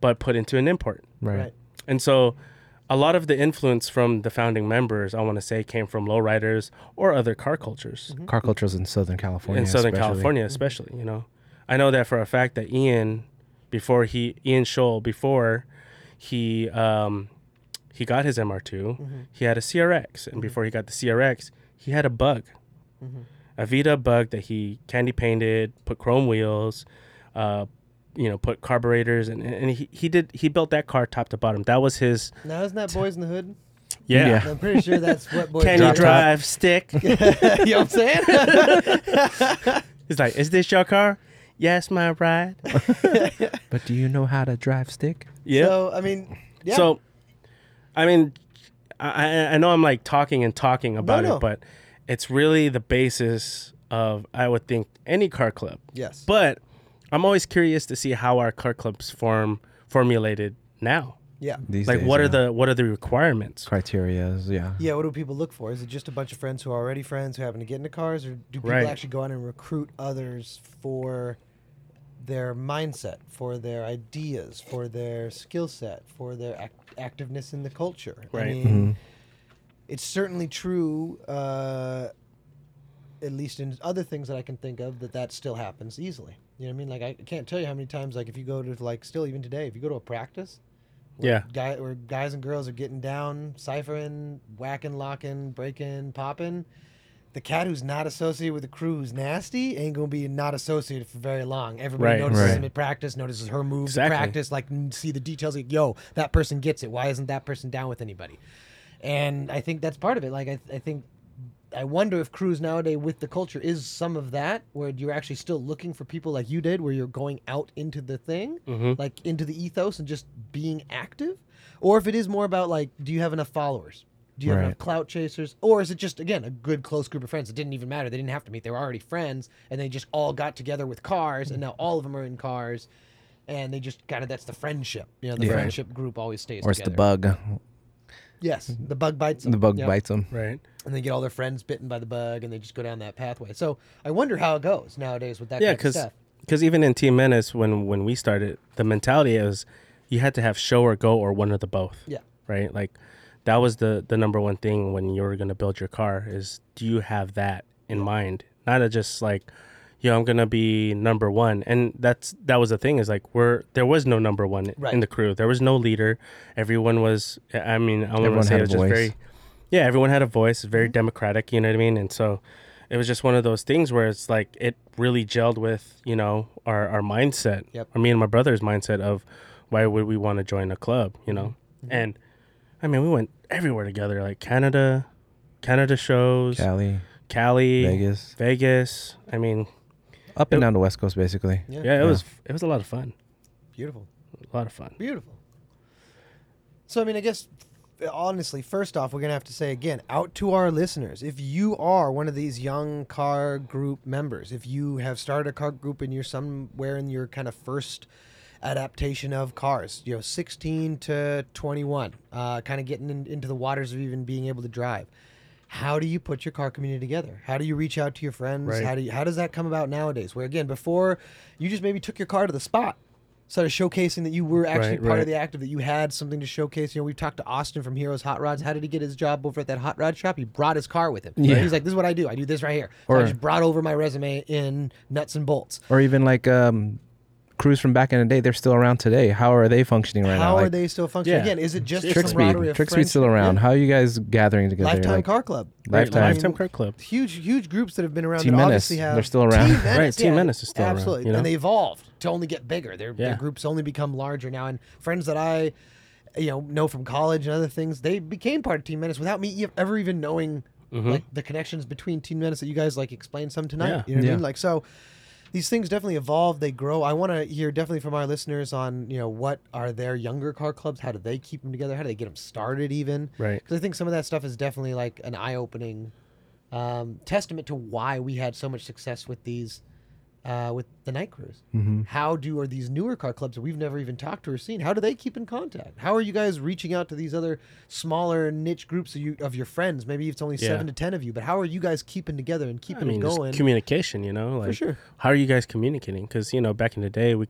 but put into an import. right. Right. And so a lot of the influence from the founding members, I want to say, came from lowriders or other car cultures Car cultures in Southern California. in Southern especially. California, especially. You know, I know that for a fact that Ian, before he Ian Scholl, before he um, he got his MR2, he had a CRX, and before he got the CRX, he had a Bug, a Vita Bug that he candy painted, put chrome wheels. Uh, you know, put carburetors and, and he, he did he built that car top to bottom. That was his Now isn't that Boyz n the Hood? yeah. Yeah. I'm pretty sure that's what Boys. Can in you the Drop Hood- drive stick? you know what I'm saying? He's like, is this your car? Yes, my ride. But do you know how to drive stick? Yeah. So I mean, yeah. So, I mean, I, I- I know I'm like talking and talking about no. it, but it's really the basis of, I would think, any car club. yes. But I'm always curious to see how our car clubs form formulated now. yeah. These Like, days, what are the what are the requirements? criterias? Yeah. Yeah, what do people look for? Is it just a bunch of friends who are already friends who happen to get into cars, or do people Right. actually go out and recruit others for their mindset, for their ideas, for their skill set, for their act- activeness in the culture? I Right. mean, Mhm. it's certainly true. Uh, at least in other things that I can think of, that that still happens easily. You know what I mean? Like I can't tell you how many times, like if you go to like still even today, if you go to a practice, where Yeah. guy where guys and girls are getting down, ciphering, whacking, locking, breaking, popping. The cat who's not associated with the crew who's nasty ain't gonna be not associated for very long. Everybody Right. notices Right. him at practice, notices her moves Exactly. at practice, like see the details. Like, yo, that person gets it. Why isn't that person down with anybody? And I think that's part of it. Like I, I think I wonder if crews nowadays with the culture is some of that where you're actually still looking for people like you did, where you're going out into the thing, Mhm. like into the ethos and just being active, or if it is more about like, do you have enough followers? Do you have enough clout chasers, or is it just again a good close group of friends? It didn't even matter. They didn't have to meet. They were already friends, and they just all got together with cars, and now all of them are in cars, and they just kind of that's the friendship. You know, the Yeah. friendship group always stays. Or it's the bug. Yes, the bug bites. them. The bug Yep bites them. Right. and they get all their friends bitten by the bug, and they just go down that pathway. So I wonder how it goes nowadays with that. Yeah, kind of because stuff. because even in Team Menace, when when we started, the mentality is you had to have show or go or one of the both. Yeah. Right. Like that was the the number one thing when you were gonna build your car is do you have that in mind? Not a just like, yo, I'm gonna be number one. And that's that was the thing is like we're there was no number one Right. in the crew. There was no leader. Everyone was. I mean, I want Everyone to say had it a was just voice. very. Yeah, everyone had a voice. Mm-hmm. Very democratic. You know what I mean? And so it was just one of those things where it's like it really gelled with you know our our mindset Yep. or me and my brother's mindset of why would we want to join a club you know Mm-hmm. and i mean we went everywhere together like canada canada shows Cali, cali Vegas, vegas i mean up and It- down the West Coast, basically. Yeah, yeah it Yeah. was it was a lot of fun beautiful, a lot of fun beautiful. So I mean, I guess honestly, first off, we're gonna have to say again, out to our listeners, if you are one of these young car group members, if you have started a car group and you're somewhere in your kind of first adaptation of cars, you know, 16 to 21, uh, kind of getting in, into the waters of even being able to drive. How do you put your car community together? How do you reach out to your friends? Right. How do you, how does that come about nowadays? Where again, before you just maybe took your car to the spot, started showcasing that you were actually Right, part of right. the active, that you had something to showcase. You know, we've talked to Austin from Heroes Hot Rods. How did he get his job over at that hot rod shop? He brought his car with him. Yeah. He's like, this is what I do. I do this right here. So I just brought over my resume in nuts and bolts. Or even like um, crews from back in the day, they're still around today. How are they functioning right now? How now? are Like they still functioning? Yeah. Again, is it just It's the Trick Speed. Trick Speed's still around. Yeah. How are you guys gathering together? Lifetime Like, Car Club. Lifetime. I mean, Lifetime Car Club. huge huge groups that have been around Team Menace, obviously have they're still around. Team Menace, Right, Team yeah, Menace is still around, absolutely you know? and they evolved to only get bigger their, their groups only become larger now and friends that i you know know from college and other things they became part of team menace without me ever even knowing Mhm. like the connections between team menace that you guys like explained some tonight Yeah. you know what i mean like so these things definitely evolve they grow. I want to hear definitely from our listeners on you know what are their younger car clubs? How do they keep them together? How do they get them started even? Right. because I think some of that stuff is definitely like an eye-opening um, testament to why we had so much success with these, uh, with the night crews. Mm-hmm. How do are these newer car clubs that we've never even talked to or seen? How do they keep in contact? How are you guys reaching out to these other smaller niche groups of you of your friends? Maybe it's only Yeah. seven to ten of you, but how are you guys keeping together and keeping I mean, going? communication, you know, like sure. how are you guys communicating? Because you know, back in the day, we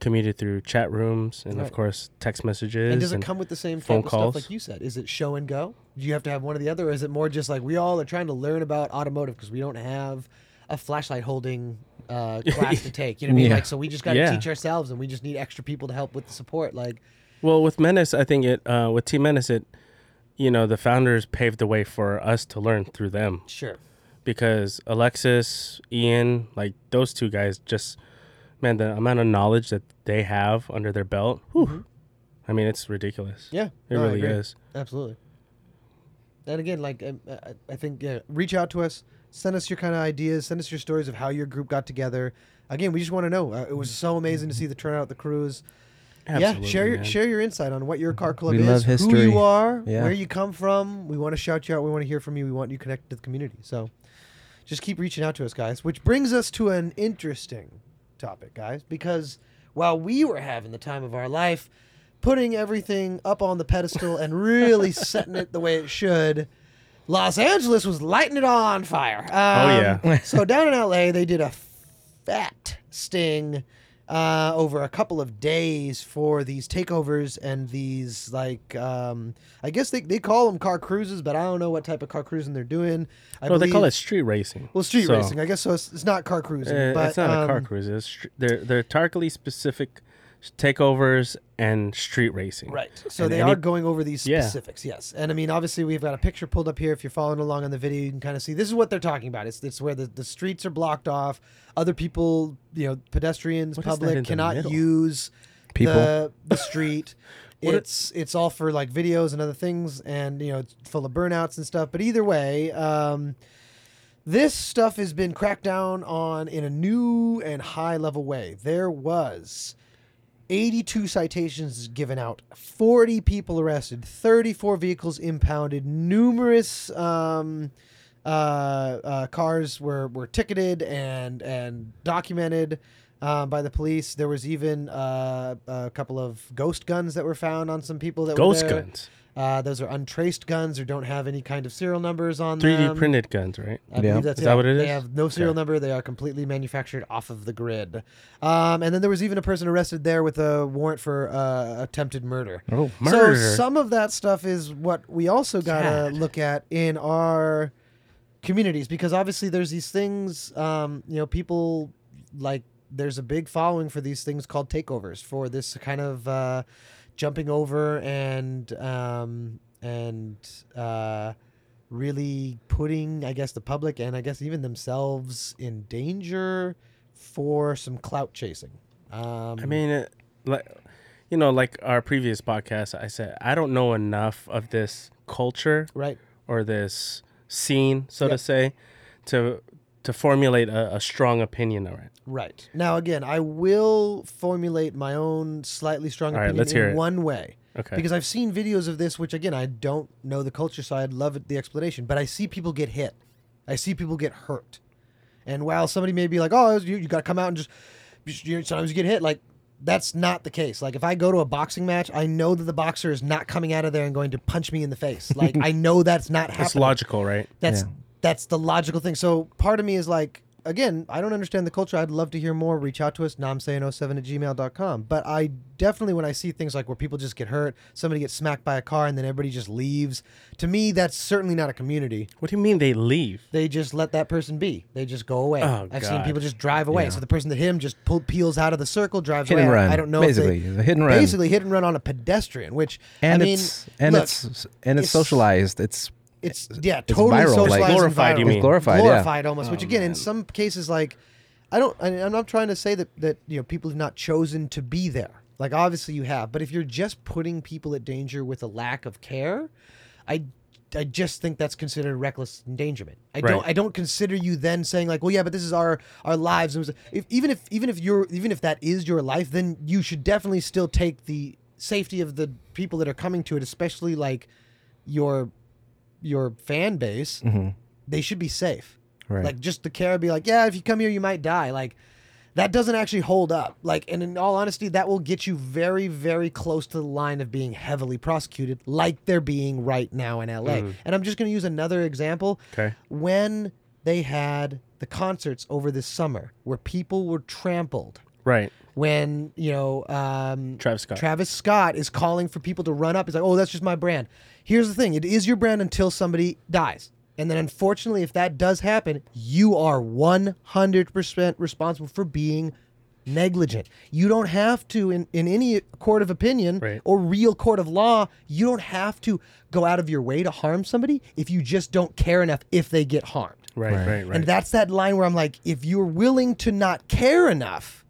communicated through chat rooms and Right. of course text messages. and does it and- come with the same phone calls. like you said? Is it show and go? Do you have to have one or the other, or is it more just like we all are trying to learn about automotive because we don't have a flashlight holding uh, class to take? You know what I mean? Yeah. Like, so we just got to Yeah. teach ourselves, and we just need extra people to help with the support. Like, Well, with Menace, I think it uh, with Team Menace, it you know the founders paved the way for us to learn through them sure, because Alexis, Ian, like those two guys, just man, the amount of knowledge that they have under their belt, whew, I mean, it's ridiculous. yeah, It no, really is. absolutely. And again, like um, I- I think, yeah, reach out to us, send us your kind of ideas, send us your stories of how your group got together. Again, we just want to know. Uh, it was so amazing to see the turnout the cruise. yeah, share your man. share your insight on what your car club We is, love who you are, Yeah. where you come from. We want to shout you out. We want to hear from you. We want you connected to the community. So, just keep reaching out to us, guys. Which brings us to an interesting topic, guys, because while we were having the time of our life, putting everything up on the pedestal and really setting it the way it should. Los Angeles was lighting it all on fire. Um, yeah. so down in LA, they did a fat sting uh, over a couple of days for these takeovers and these like um, I guess they, they call them car cruises, but I don't know what type of car cruising they're doing. I Well, they call it street racing. well street So, racing. I guess so. It's, it's not car cruising, uh, but it's not a car um, cruise. It's str- they're they're targetly specific takeovers and street racing. Right. So And they any- are going over these Yeah. specifics, yes. And I mean, obviously, we've got a picture pulled up here. If you're following along on the video, you can kind of see this is what they're talking about. It's it's where the, the streets are blocked off. Other people, you know, pedestrians, What is that in public cannot use People. the the street. It- it's it's all for like videos and other things, and you know, it's full of burnouts and stuff. But either way, um, this stuff has been cracked down on in a new and high level way. There was 82 citations given out, 40 people arrested, 34 vehicles impounded, numerous um, uh, uh, cars were, were ticketed and and documented uh, by the police. There was even uh, a couple of ghost guns that were found on some people that Ghost were there. guns, Uh, those are untraced guns or don't have any kind of serial numbers on 3D them. printed guns, right? I Yeah. believe that's Is that what it They is? have no serial Okay. number. They are completely manufactured off of the grid. Um, and then there was even a person arrested there with a warrant for uh, attempted murder. Oh, murder. So some of that stuff is what we also gotta look at in our communities because obviously there's these things. Um, you know, people like there's a big following for these things called takeovers for this kind of uh, jumping over and um, and uh, really putting, I guess, the public and I guess even themselves in danger for some clout chasing. Um, I mean, it, like you know, like our previous podcast, I said I don't know enough of this culture right? or this scene, so Yep. to say, to to formulate a, a strong opinion on it. Right. Now, again, I will formulate my own slightly strong All right, opinion let's in hear it. one way. Okay. Because I've seen videos of this, which, again, I don't know the culture, so I'd love it, the explanation. But I see people get hit. I see people get hurt. And while somebody may be like, oh, you, you got to come out and just, you, sometimes you get hit, like, that's not the case. Like if I go to a boxing match, I know that the boxer is not coming out of there and going to punch me in the face. Like I know that's not happening. It's logical, right? That's Yeah. That's the logical thing. So part of me is like, again, I don't understand the culture. I'd love to hear more. Reach out to us, namsayin07 at gmail.com. But I definitely, when I see things like where people just get hurt, somebody gets smacked by a car, and then everybody just leaves, to me, that's certainly not a community. What do you mean they leave? They just let that person be. They just go away. Oh, I've seen people just drive away. Yeah. So the person that hit him just pull, peels out of the circle, drives Hit away. and I- run. I don't know. if Basically, they, hit and run. Basically, hit and run on a pedestrian, which and I mean, it's and look, it's and it's, it's- socialized. It's it's yeah, it's totally viral, like- socialized and Glorified, you mean? glorified. glorified almost. Oh, which again, in some cases, like I don't. I, I'm not trying to say that that you know people have not chosen to be there. Like obviously you have, but if you're just putting people at danger with a lack of care, I. I just think that's considered reckless endangerment. I don't. I don't consider you then saying like, well, yeah, but this is our our lives. It if, even if even if you're even if that is your life, then you should definitely still take the safety of the people that are coming to it, especially like your your fan base. They should be safe. Right. Like just the care be like, yeah, if you come here, you might die. Like that doesn't actually hold up. Like, and in all honesty, that will get you very, very close to the line of being heavily prosecuted, like they're being right now in LA. And I'm just going to use another example. Okay. When they had the concerts over this summer where people were trampled, Right. when you know um, Travis Scott. Travis Scott is calling for people to run up. He's like, "Oh, that's just my brand." Here's the thing: it is your brand until somebody dies, and then unfortunately, if that does happen, you are 100% responsible for being negligent. You don't have to, in, in any court of opinion Right. or real court of law, you don't have to go out of your way to harm somebody if you just don't care enough if they get harmed. Right. Right. Right. Right. And that's that line where I'm like, if you're willing to not care enough,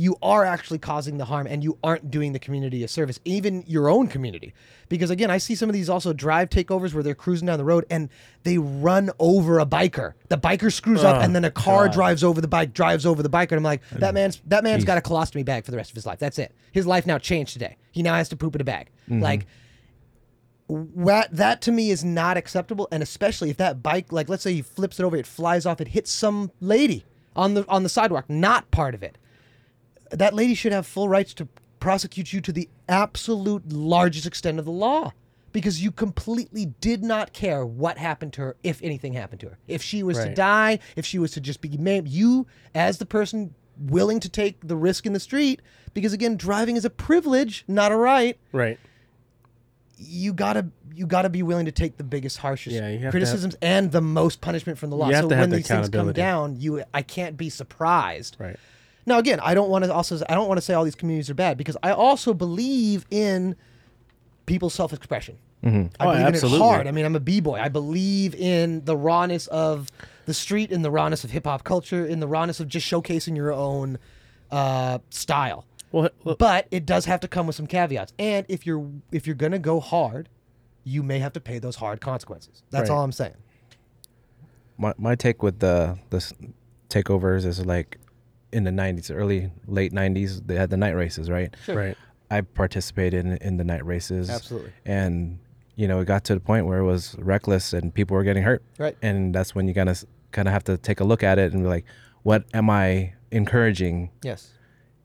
you are actually causing the harm and you aren't doing the community a service, even your own community. Because again, I see some of these also drive takeovers where they're cruising down the road and they run over a biker. The biker screws up Oh, and then a oh, car God. drives over the bike, drives over the biker. And I'm like, that man's that man's got a colostomy bag for the rest of his life. That's it. His life now changed today. He now has to poop in a bag. Mm-hmm. Like that that to me is not acceptable and especially if that bike like let's say he flips it over it flies off it hits some lady on the on the sidewalk not part of it that lady should have full rights to prosecute you to the absolute largest extent of the law because you completely did not care what happened to her if anything happened to her if she was to die if she was to just be maimed you as the person willing to take the risk in the street because again driving is a privilege not a right right. you gotta you gotta be willing to take the biggest, harshest Yeah, you have criticisms and the most punishment from the law. So when the these things come down, you I can't be surprised. Right. Now again, I don't want to also I don't want to say all these communities are bad because I also believe in people's self-expression. I Oh, believe absolutely. in it hard. I mean, I'm a b-boy. I believe in the rawness of the street, in the rawness of hip hop culture, in the rawness of just showcasing your own uh, style Well, well, but it does have to come with some caveats. And if you're if you're gonna go hard, you may have to pay those hard consequences. That's Right. all I'm saying. my my take with the the takeovers is like in the 90s, early late 90s, they had the night races, right? right. I participated in, in the night races. Absolutely. And you know, it got to the point where it was reckless and people were getting hurt. Right. And that's when you kind of kind of have to take a look at it and be like, what am I encouraging? Yes.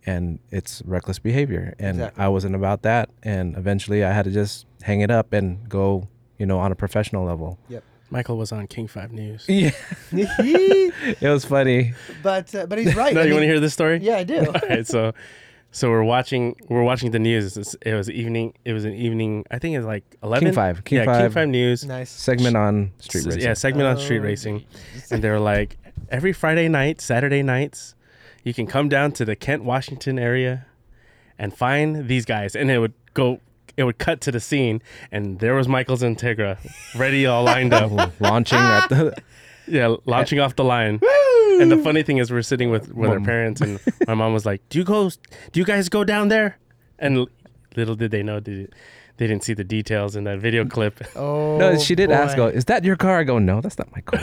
And it's reckless behavior. And Exactly. I wasn't about that. And eventually, I had to just hang it up and go, you know, on a professional level. Yep. Michael was on King Five News. Yeah, it was funny. but uh, but he's right. no, I you want to hear this story? Yeah, I do. All right, so so we're watching we're watching the news. It's- It was evening. It was an evening. I think it was like eleven. King Five, King yeah, King Five. Five News. nice. Segment on street racing. Yeah, segment on street Oh, racing, and they were like every Friday night, Saturday nights, you can come down to the Kent, Washington area, and find these guys, and it would go. It would cut to the scene, and there was Michael's Integra, ready, all lined up. launching at the Yeah, launching off the line. And the funny thing is, we're sitting with with our parents, and my mom was like, "Do you go? Do you guys go down there?" And little did they know, they, they didn't see the details in that video clip. Oh no, she did ask. Go, oh, is that your car? I go, no, that's not my car.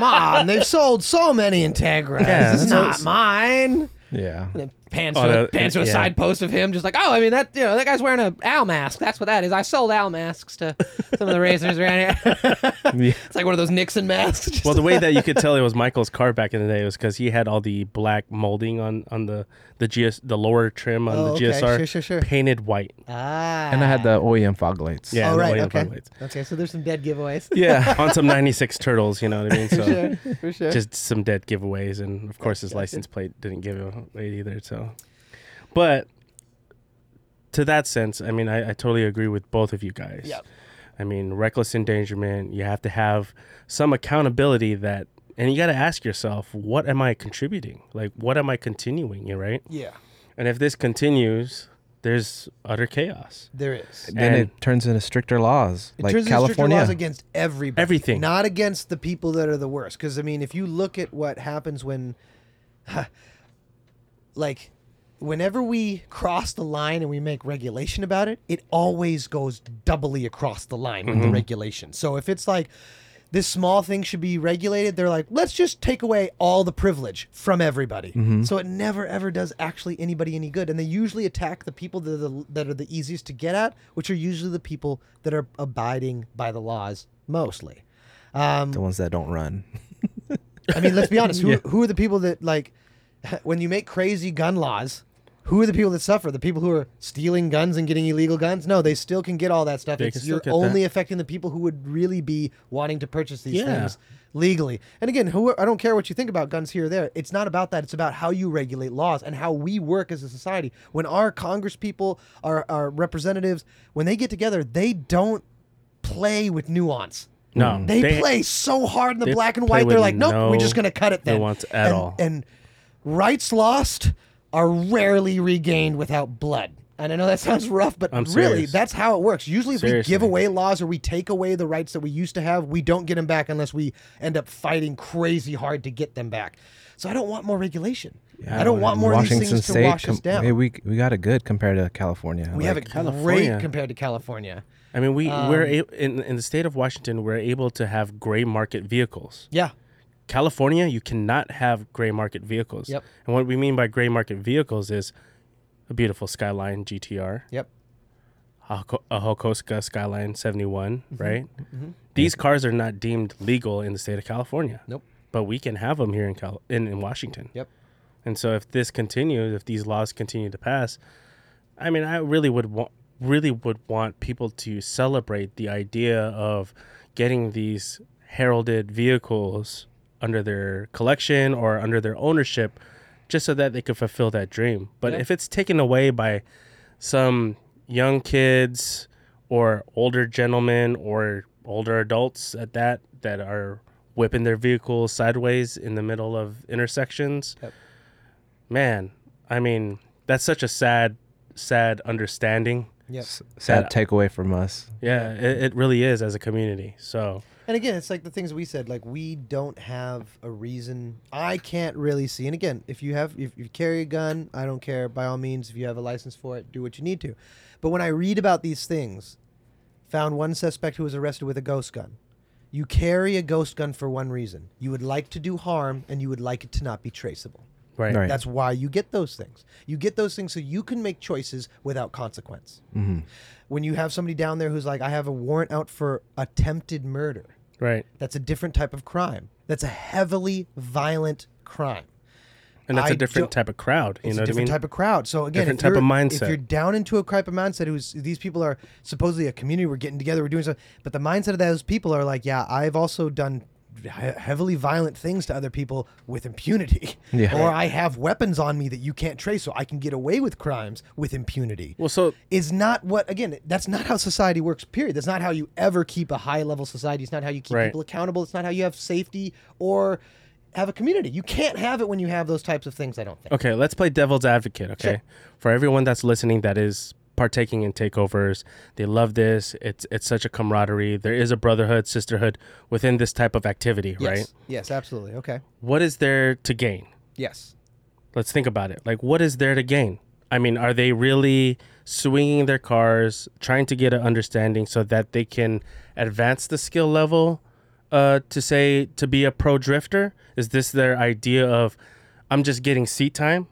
Mom, they've sold so many Integras. Yeah, this is so- not mine. yeah, And then pans Oh, to, the- pans to a yeah. side post of him, just like, oh, I mean that you know that guy's wearing a owl mask. That's what that is. I sold owl masks to some of the racers around here. Yeah. it's like one of those Nixon masks. Well, the way that you could tell it was Michael's car back in the day was because he had all the black molding on on the the GS the lower trim on Oh, the okay. GSR Sure, sure, sure. painted white. ah, And I had the OEM fog lights. Yeah, oh the right, William okay, Fog lights. okay. So there's some dead giveaways. Yeah, on some '96 turtles. You know what I mean? for So sure, for sure. just some dead giveaways, and of course his license plate didn't give it away either. So, but to that sense, I mean, I, I totally agree with both of you guys. Yep. I mean, reckless endangerment. You have to have some accountability that, and you got to ask yourself, what am I contributing? Like, what am I continuing? You right? yeah, And if this continues, there's utter chaos. there is. Then And- it turns into stricter laws, It like turns into stricter laws against everybody, Everything. not against the people that are the worst. Because I mean, if you look at what happens when, like, whenever we cross the line and we make regulation about it, it always goes doubly across the line with the regulation. So if it's like this small thing should be regulated, they're like, let's just take away all the privilege from everybody. So it never ever does actually anybody any good. And they usually attack the people that are the, that are the easiest to get at, which are usually the people that are abiding by the laws mostly. Um, the ones that don't run. I mean, let's be honest. Who, who are the people that like when you make crazy gun laws? Who are the people that suffer? The people who are stealing guns and getting illegal guns? No, they still can get all that stuff. They It's, still you're get only affecting the people who would really be wanting to purchase these Yeah. things legally. And again, who I don't care what you think about guns here or there. It's not about that. It's about how you regulate laws and how we work as a society. When our Congress people, our, our representatives, when they get together, they don't play with nuance. No, They, play so hard in the they black and play white. They're with like, nope, we're just going to cut it then. nuance at and, all. And rights lost are rarely regained without blood. And I know that sounds rough, but I'm really, serious. that's how it works. Usually, if we give away laws or we take away the rights that we used to have, we don't get them back unless we end up fighting crazy hard to get them back. So I don't want more regulation. I don't want more of these Washington things to State, wash us down. hey, we we got it good compared to California. we have it California. great compared to California. I mean, we Um, we're a- in in the state of Washington, we're able to have gray market vehicles. Yeah. California, you cannot have gray market vehicles. Yep. And what we mean by gray market vehicles is a beautiful Skyline GTR, Yep. a, a Hakosuka Skyline 71, Mm-hmm. right? These cars are not deemed legal in the state of California. Nope. But we can have them here in Cal- in, in Washington. Yep. And so if this continues, if these laws continue to pass, I mean, I really would want really would want people to celebrate the idea of getting these heralded vehicles under their collection or under their ownership just so that they could fulfill that dream. But Yeah. if it's taken away by some young kids or older gentlemen or older adults at that that are whipping their vehicles sideways in the middle of intersections Yep. man i mean that's such a sad sad understanding Yep. s- sad That- takeaway from us. yeah it, it really is as a community so And again, it's like the things we said. Like we don't have a reason. I can't really see. And again, if you have, if you carry a gun, I don't care. By all means, if you have a license for it, do what you need to. But when I read about these things, found one suspect who was arrested with a ghost gun. You carry a ghost gun for one reason. You would like to do harm, and you would like it to not be traceable. Right, Right. That's why you get those things. You get those things so you can make choices without consequence. hmm When you have somebody down there who's like, I have a warrant out for attempted murder. right That's a different type of crime. That's a heavily violent crime. and that's I a different type of crowd you It's know a what i different mean type of crowd. So again, Different if type of you're- mindset. If you're down into a type of mindset, who's these people are supposedly a community, we're getting together, we're doing something, but the mindset of those people are like, yeah, I've also done he- heavily violent things to other people with impunity, Yeah. or I have weapons on me that you can't trace, so I can get away with crimes with impunity well so is not what again that's not how society works period that's not how you ever keep a high level society it's not how you keep Right. people accountable it's not how you have safety or have a community you can't have it when you have those types of things i don't think Okay, let's play devil's advocate, okay? Sure. For everyone that's listening that is partaking in takeovers, they love this. It's it's such a camaraderie. There is a brotherhood, sisterhood within this type of activity, yes right? yes absolutely okay What is there to gain? yes Let's think about it. Like what is there to gain? I mean, are they really swinging their cars, trying to get an understanding so that they can advance the skill level uh, to say to be a pro drifter? Is this their idea of I'm just getting seat time?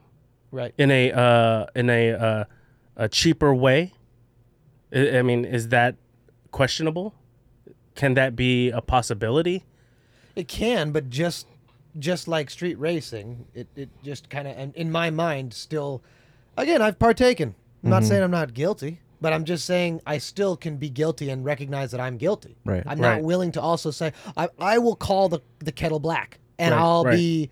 Right. in a uh, in a uh, a cheaper way. I, I mean, is that questionable? Can that be a possibility? It can, but just just like street racing, it, it just kind of, and in my mind, still, again, I've partaken. I'm not mm-hmm. saying I'm not guilty, but I'm just saying I still can be guilty and recognize that I'm guilty. Right. I'm Right. not willing to also say I, I will call the the kettle black and Right, I'll right. be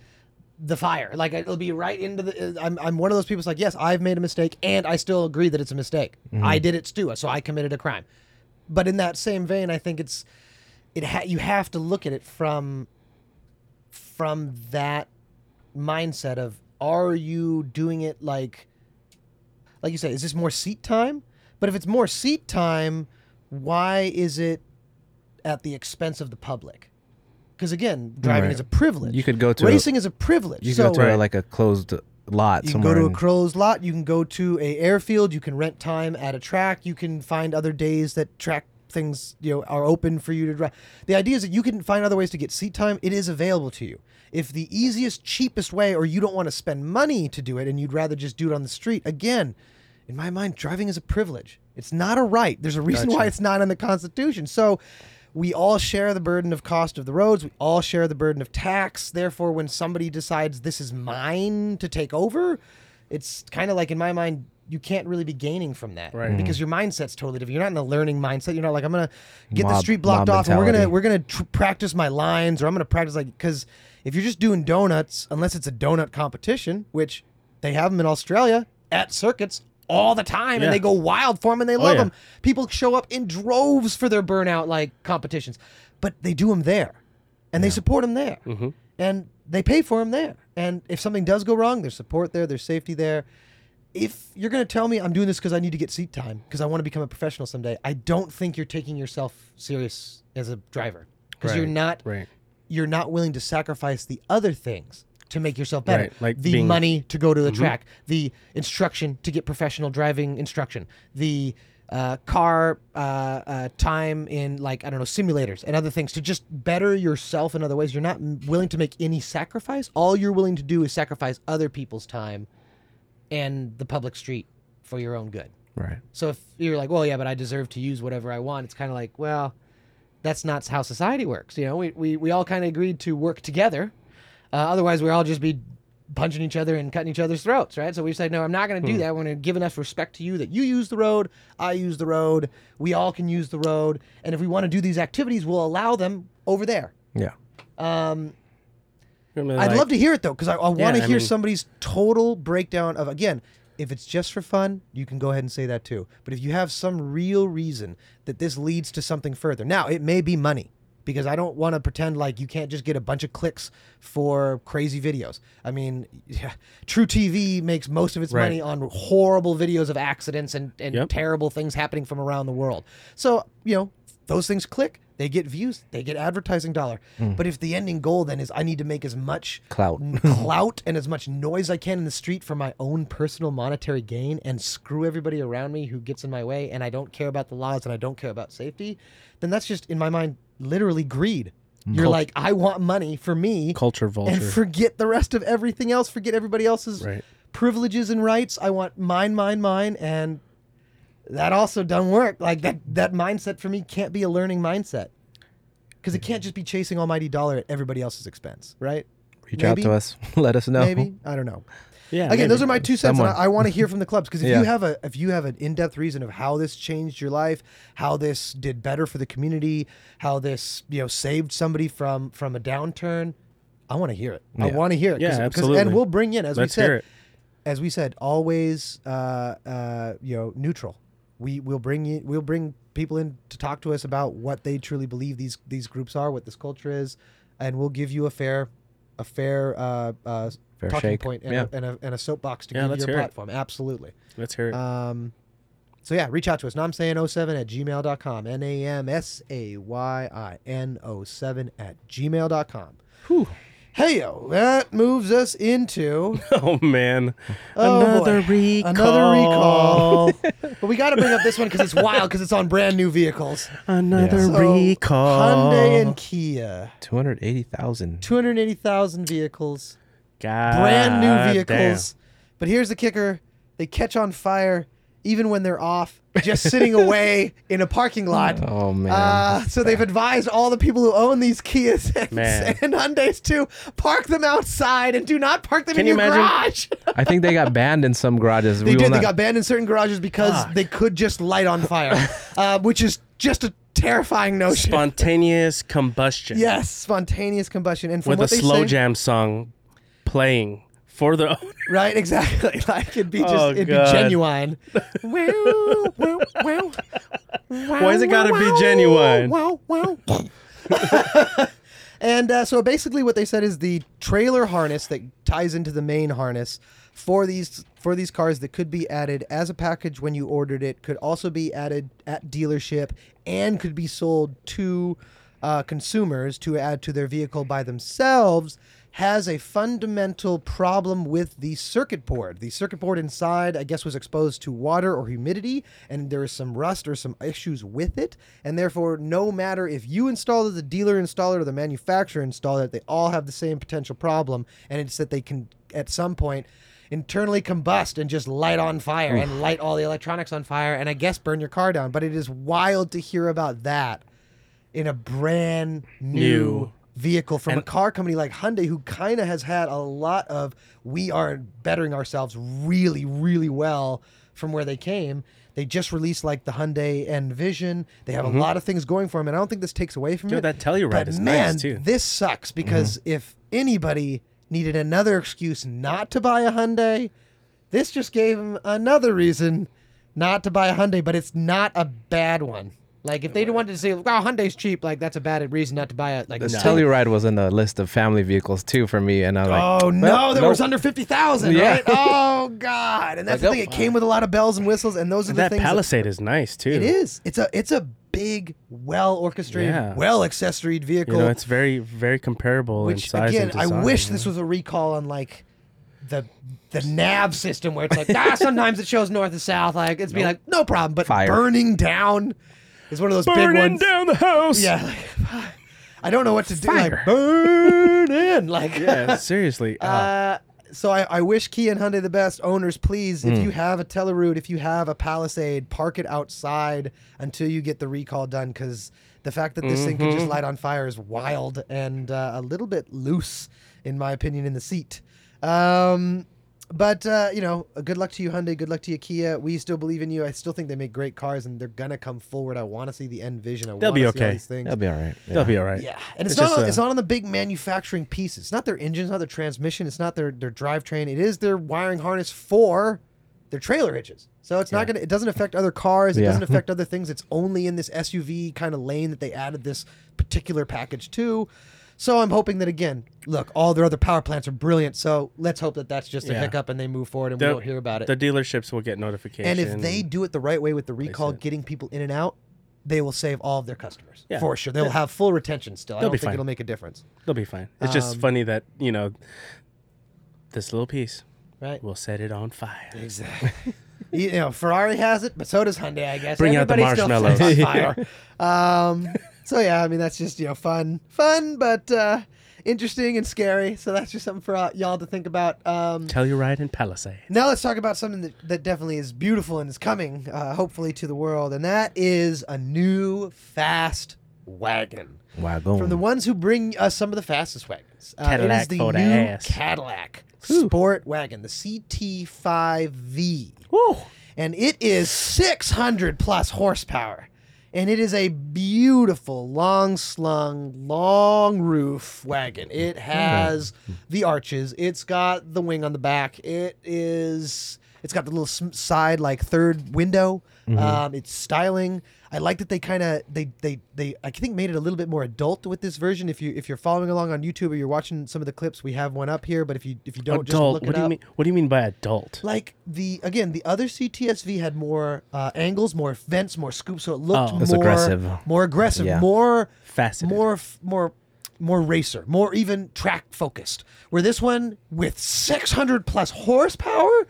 the fire. Like it'll be right into the. Uh, I'm I'm one of those people. Like yes, I've made a mistake, and I still agree that it's a mistake. Mm-hmm. I did it too, so I committed a crime. But in that same vein, I think it's it ha- you have to look at it from from that mindset of are you doing it like like you say is this more seat time but if it's more seat time why is it at the expense of the public because again driving Right. is a privilege You could go to a- racing is a privilege You so go to Right. like a closed lot you can somewhere. go to a in- closed lot. You can go to a airfield. You can rent time at a track. You can find other days that track things you know are open for you to drive. The idea is that you can find other ways to get seat time. It is available to you. If the easiest, cheapest way, or you don't want to spend money to do it, and you'd rather just do it on the street, again, in my mind, driving is a privilege. It's not a right. There's a reason why it's not in the Constitution. So. We all share the burden of cost of the roads. We all share the burden of tax. Therefore, when somebody decides this is mine to take over, it's kind of like in my mind you can't really be gaining from that Right. because your mindset's totally different you're not in a learning mindset you're not like i'm gonna get the street blocked mob off and we're gonna we're gonna tr- practice my lines or i'm gonna practice like because if you're just doing donuts unless it's a donut competition which they have them in australia at circuits all the time Yeah. and they go wild for them and they love Oh, yeah. them people show up in droves for their burnout like competitions but they do them there and they support them there Mm-hmm. and they pay for them there. And if something does go wrong, there's support there, there's safety there. If you're going to tell me I'm doing this because I need to get seat time, because I want to become a professional someday, I don't think you're taking yourself serious as a driver, because you're Right, not Right. you're not willing to sacrifice the other things to make yourself better. Right, like the being- Mm-hmm. money to go to the track, the instruction to get professional driving instruction, the uh, car uh, uh, time in like I don't know simulators and other things to just better yourself in other ways. You're not willing to make any sacrifice. All you're willing to do is sacrifice other people's time and the public street for your own good. right. So if you're like, well, yeah, but I deserve to use whatever I want, it's kind of like, well, that's not how society works. You know, we, we, we all kind of agreed to work together. Uh, otherwise, we'd all just be punching each other and cutting each other's throats, right? So we said, no, I'm not going to do that. We're going to give enough respect to you that you use the road, I use the road, we all can use the road. And if we want to do these activities, we'll allow them over there. Yeah. Um, I mean, I'd like- love to hear it though, because I, I want to I hear mean- somebody's total breakdown of again. If it's just for fun, you can go ahead and say that too. But if you have some real reason that this leads to something further, now it may be money, because I don't want to pretend like you can't just get a bunch of clicks for crazy videos. I mean, yeah, True TV makes most of its Right. money on horrible videos of accidents and, and Yep. terrible things happening from around the world. So, you know, those things click, they get views, they get advertising dollar. Hmm. But if the ending goal then is I need to make as much Clout. clout and as much noise I can in the street for my own personal monetary gain and screw everybody around me who gets in my way and I don't care about the laws and I don't care about safety, then that's just in my mind literally greed. Mm. You're Cult- like, I want money for me culture vulture. and forget the rest of everything else, forget everybody else's Right. privileges and rights. I want mine, mine, mine, and that also doesn't work. Like that that mindset for me can't be a learning mindset. Because it can't just be chasing almighty dollar at everybody else's expense, right? Reach out Maybe. to us. Let us know. Maybe I don't know. Yeah. Again, maybe. those are my two cents, and I, I want to hear from the clubs because if Yeah. you have a if you have an in depth reason of how this changed your life, how this did better for the community, how this you know saved somebody from from a downturn, I want to hear it. I want to hear it. Yeah, absolutely. And we'll bring in as Let's we said, as we said, always uh, uh, you know neutral. We will bring you. We'll bring people in to talk to us about what they truly believe these these groups are, what this culture is, and we'll give you a fair a fair uh, uh, Fair talking shake. point and, Yeah. a, and, a, and a soapbox to Yeah, give your hear it. platform. Absolutely. Let's hear it. Um, so yeah, reach out to us. Namsayin 07 at gmail.com. N A M S A Y I N 07 at gmail.com. Whew. Hey yo, that moves us into oh man. Oh, Another boy. recall. another recall. but we got to bring up this one because it's wild because it's on brand new vehicles. Another Yeah. So, recall. Hyundai and Kia, 280,000. 280,000 vehicles, God brand new damn. vehicles But here's the kicker: they catch on fire even when they're off, just sitting away in a parking lot. Oh man. Uh, so they've advised all the people who own these Kias and, Man. and Hyundai's to park them outside and do not park them Can in you your imagine? garage. I think they got banned in some garages. they We did. They not- got banned in certain garages because Fuck. they could just light on fire, uh, which is just a terrifying notion. Spontaneous combustion. yes, spontaneous combustion, and With a slow say, jam song playing for the right? Exactly. Like it'd be just Oh, it'd God. be genuine. Why is it gotta be genuine? Wow, wow. and uh, so basically, what they said is the trailer harness that ties into the main harness for these for these cars that could be added as a package when you ordered it could also be added at dealership and could be sold to uh, consumers to add to their vehicle by themselves has a fundamental problem with the circuit board. The circuit board inside, I guess, was exposed to water or humidity, and there is some rust or some issues with it. And therefore, no matter if you install it, the dealer install it, or the manufacturer install it, they all have the same potential problem. And it's that they can, at some point, internally combust and just light on fire and light all the electronics on fire and I guess burn your car down. But it is wild to hear about that in a brand new, New. Vehicle from a car company like Hyundai, who kind of has had a lot of we are bettering ourselves really, really well from where they came. They just released like the Hyundai N Vision. They have a mm-hmm. lot of things going for them, and I don't think this takes away from Dude, it. that Telluride but is man, nice too. this sucks because mm-hmm. if anybody needed another excuse not to buy a Hyundai, this just gave them another reason not to buy a Hyundai. But it's not a bad one. Like if they wanted to say, "Oh, Hyundai's cheap," like that's a bad reason not to buy it. Like The no. Telluride was in the list of family vehicles too for me, and I was like, Oh no, well, that nope. was under fifty thousand, Yeah. right? Oh god, and that's Like, the thing. oh, It came with a lot of bells and whistles, and those are the that things. that- Palisade is nice too. it is. It's a it's a big, well orchestrated, Yeah. well accessoried vehicle. You know, it's very very comparable in which size again, and I design. wish you this know? was a recall on like the the nav system where it's like ah sometimes it shows north and south. Like it's be like no problem, but Fire. burning down is one of those big burning ones. down the house. Yeah, like, I don't know what to do. Fire. Like burn in, like yeah. Seriously. Uh, Uh, so I, I wish Kia and Hyundai the best. Owners, please, Hmm. if you have a Telluride, if you have a Palisade, park it outside until you get the recall done. Because the fact that this thing can Mm-hmm. just light on fire is wild and uh, a little bit loose, in my opinion, in the seat. Um, but uh, you know, good luck to you, Hyundai. Good luck to you, Kia. We still believe in you. I still think they make great cars, and they're gonna come forward. I want to see the N Vision. I They'll be okay. these things. That'll be all right. They'll be all right. Yeah, and it's, It's not just on, a- it's not on the big manufacturing piece. It's not their engine, it's not their transmission, it's not their their drivetrain. It is their wiring harness for their trailer hitches. So it's not Yeah. gonna. It doesn't affect other cars. It Yeah. doesn't affect other things. It's only in this SUV kind of lane that they added this particular package to. So I'm hoping that again, look, all their other power plants are brilliant. So let's hope that that's just a Yeah. hiccup and they move forward and we The- won't hear about it. The dealerships will get notification. And if they do it the right way with the recall, it. getting people in and out, they will save all of their customers Yeah. for sure. They'll have full retention still. I They'll don't be think fine. it'll make a difference, they'll be fine. It's just Um, funny that you know this little piece right? will set it on fire. Exactly. you know, Ferrari has it, but so does Hyundai, I guess. Bring out the Everybody still marshmallows. sets on fire. um, so yeah, I mean that's just you know fun, fun, but uh, interesting and scary. So that's just something for uh, y'all to think about. Um, Telluride and Palisade. Now let's talk about something that, that definitely is beautiful and is coming, uh, hopefully, to the world, and that is a new fast wagon. Wagon. From the ones who bring us some of the fastest wagons. Uh, Cadillac is the for new ass. Cadillac Sport Wagon, the CT5V. Woo! And it is 600 plus horsepower. And it is a beautiful, long slung, long roof wagon. It has the arches. It's got the wing on the back. It is. It's got the little side like third window. Um, it's styling. I like that they kind of they they they I think made it a little bit more adult with this version. If you if you're following along on YouTube or you're watching some of the clips, we have one up here. But if you if you don't just adult. look What it do you up, mean? What do you mean by adult? like the again the other CTSV had more uh, angles, more vents, more scoops, so it looked Oh. more aggressive. more aggressive, Yeah. more Faceted. more more more racer, more even track focused. Where this one with 600 plus horsepower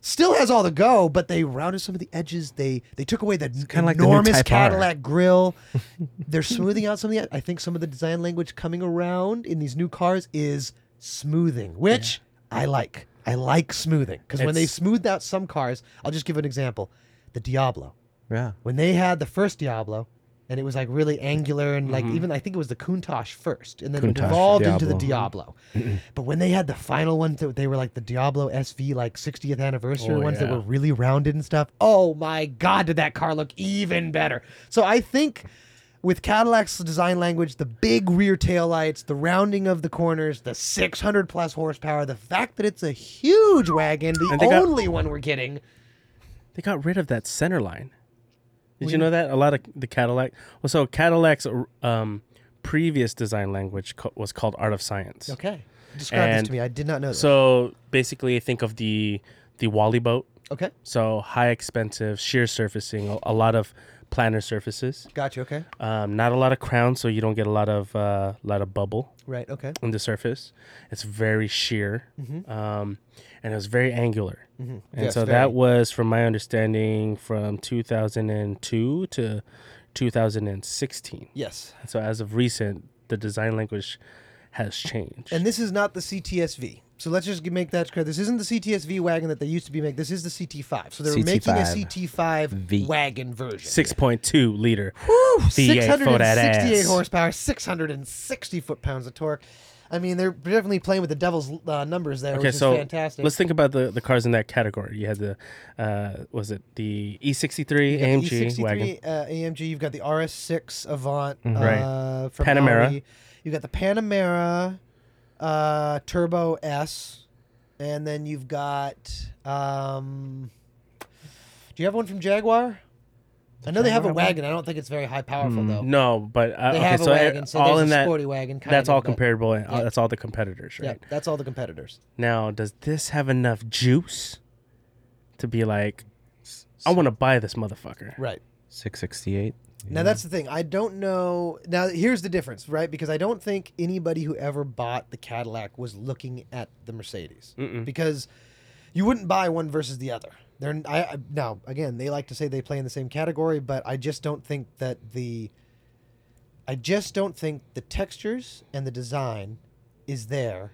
still has all the go, but they rounded some of the edges. They they took away the kinda like the enormous R. Cadillac grill. They're smoothing out some of the. I think some of the design language coming around in these new cars is smoothing, which I like. I like smoothing because when they smoothed out some cars, I'll just give an example: the Diablo. Yeah. When they had the first Diablo, and it was like really angular and Mm-hmm. like even I think it was the Countach first, and then it Countach evolved into the Diablo. Diablo. but when they had the final ones, that they were like the Diablo SV like 60th anniversary Oh, ones that were really rounded and stuff. Oh my God, did that car look even better? So I think with Cadillac's design language, the big rear taillights, the rounding of the corners, the 600 plus horsepower, the fact that it's a huge wagon, the they got- only one we're getting. They got rid of that center line. Did you know that a lot of the Cadillac? Well, so Cadillac's um, previous design language co- was called Art of Science. Okay. Describe this to me. I did not know that. So basically, think of the the Wally boat. okay. So high expensive shear surfacing, a, a lot of planar surfaces, Gotcha. Okay. um, not a lot of crown, so you don't get a lot of uh, lot of bubble Right. Okay. on the surface. It's very sheer, Mm-hmm. um, and it was very angular. And Yes, so very. that was, from my understanding, from 2002 to 2016. Yes. So as of recent, the design language has changed. And this is not the CTSV. So let's just make that clear. This isn't the CTSV wagon that they used to be making. This is the CT5. So they're making a CT5 CT5 V. wagon version. 6.2 liter. Woo! V8 668 horsepower, 660 foot pounds of torque. I mean, they're definitely playing with the devil's uh, numbers there, Okay, which is so fantastic. let's think about the, the cars in that category. You had the, uh, was it the E63 AMG the E63 wagon? Uh, AMG. You've got the RS6 Avant. Mm-hmm. Right. Uh, from Panamera. Audi. You've got the Panamera uh, Turbo S, and then you've got. Um, do you have one from Jaguar? I know they have a Jaguar wagon. I don't think it's very high powerful though. No, but uh, They okay, have so a uh, wagon, so all there's in a that. sporty wagon. Kind That's of, all but- comparable. and, uh, Yeah. That's all the competitors, right? Yeah, that's all the competitors. Now, does this have enough juice to be like, I want to buy this motherfucker? Right. 668. Now that's the thing. I don't know. Now here's the difference, right? Because I don't think anybody who ever bought the Cadillac was looking at the Mercedes, Mm-mm. because you wouldn't buy one versus the other. They're I, I now again they like to say they play in the same category, but I just don't think that the. I just don't think the textures and the design is there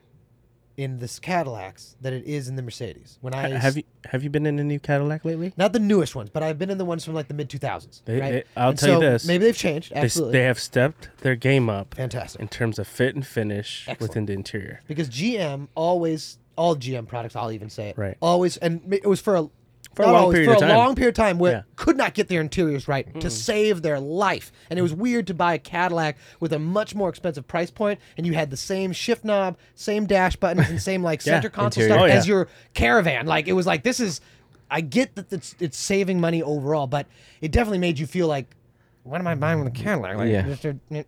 in this Cadillacs that it is in the Mercedes. When I have you have you been in a new Cadillac lately? not the newest ones, but I've been in the ones from like the mid 2000s. Right? I'll And tell you this. Maybe they've changed. They, Absolutely. they have stepped their game up Fantastic. in terms of fit and finish Excellent. within the interior. because GM always, all GM products, I'll even say it, Right. Always, and it was for a For a long always, period for of a time. long period of time where Yeah. could not get their interiors right to save their life, and it was weird to buy a Cadillac with a much more expensive price point, and you had the same shift knob, same dash buttons, and same like Yeah, center console interior. stuff Oh, yeah. as your Caravan. Like it was like this is, I get that it's it's saving money overall, but it definitely made you feel like, what am I buying with a Cadillac? Like, Yeah. just a- It's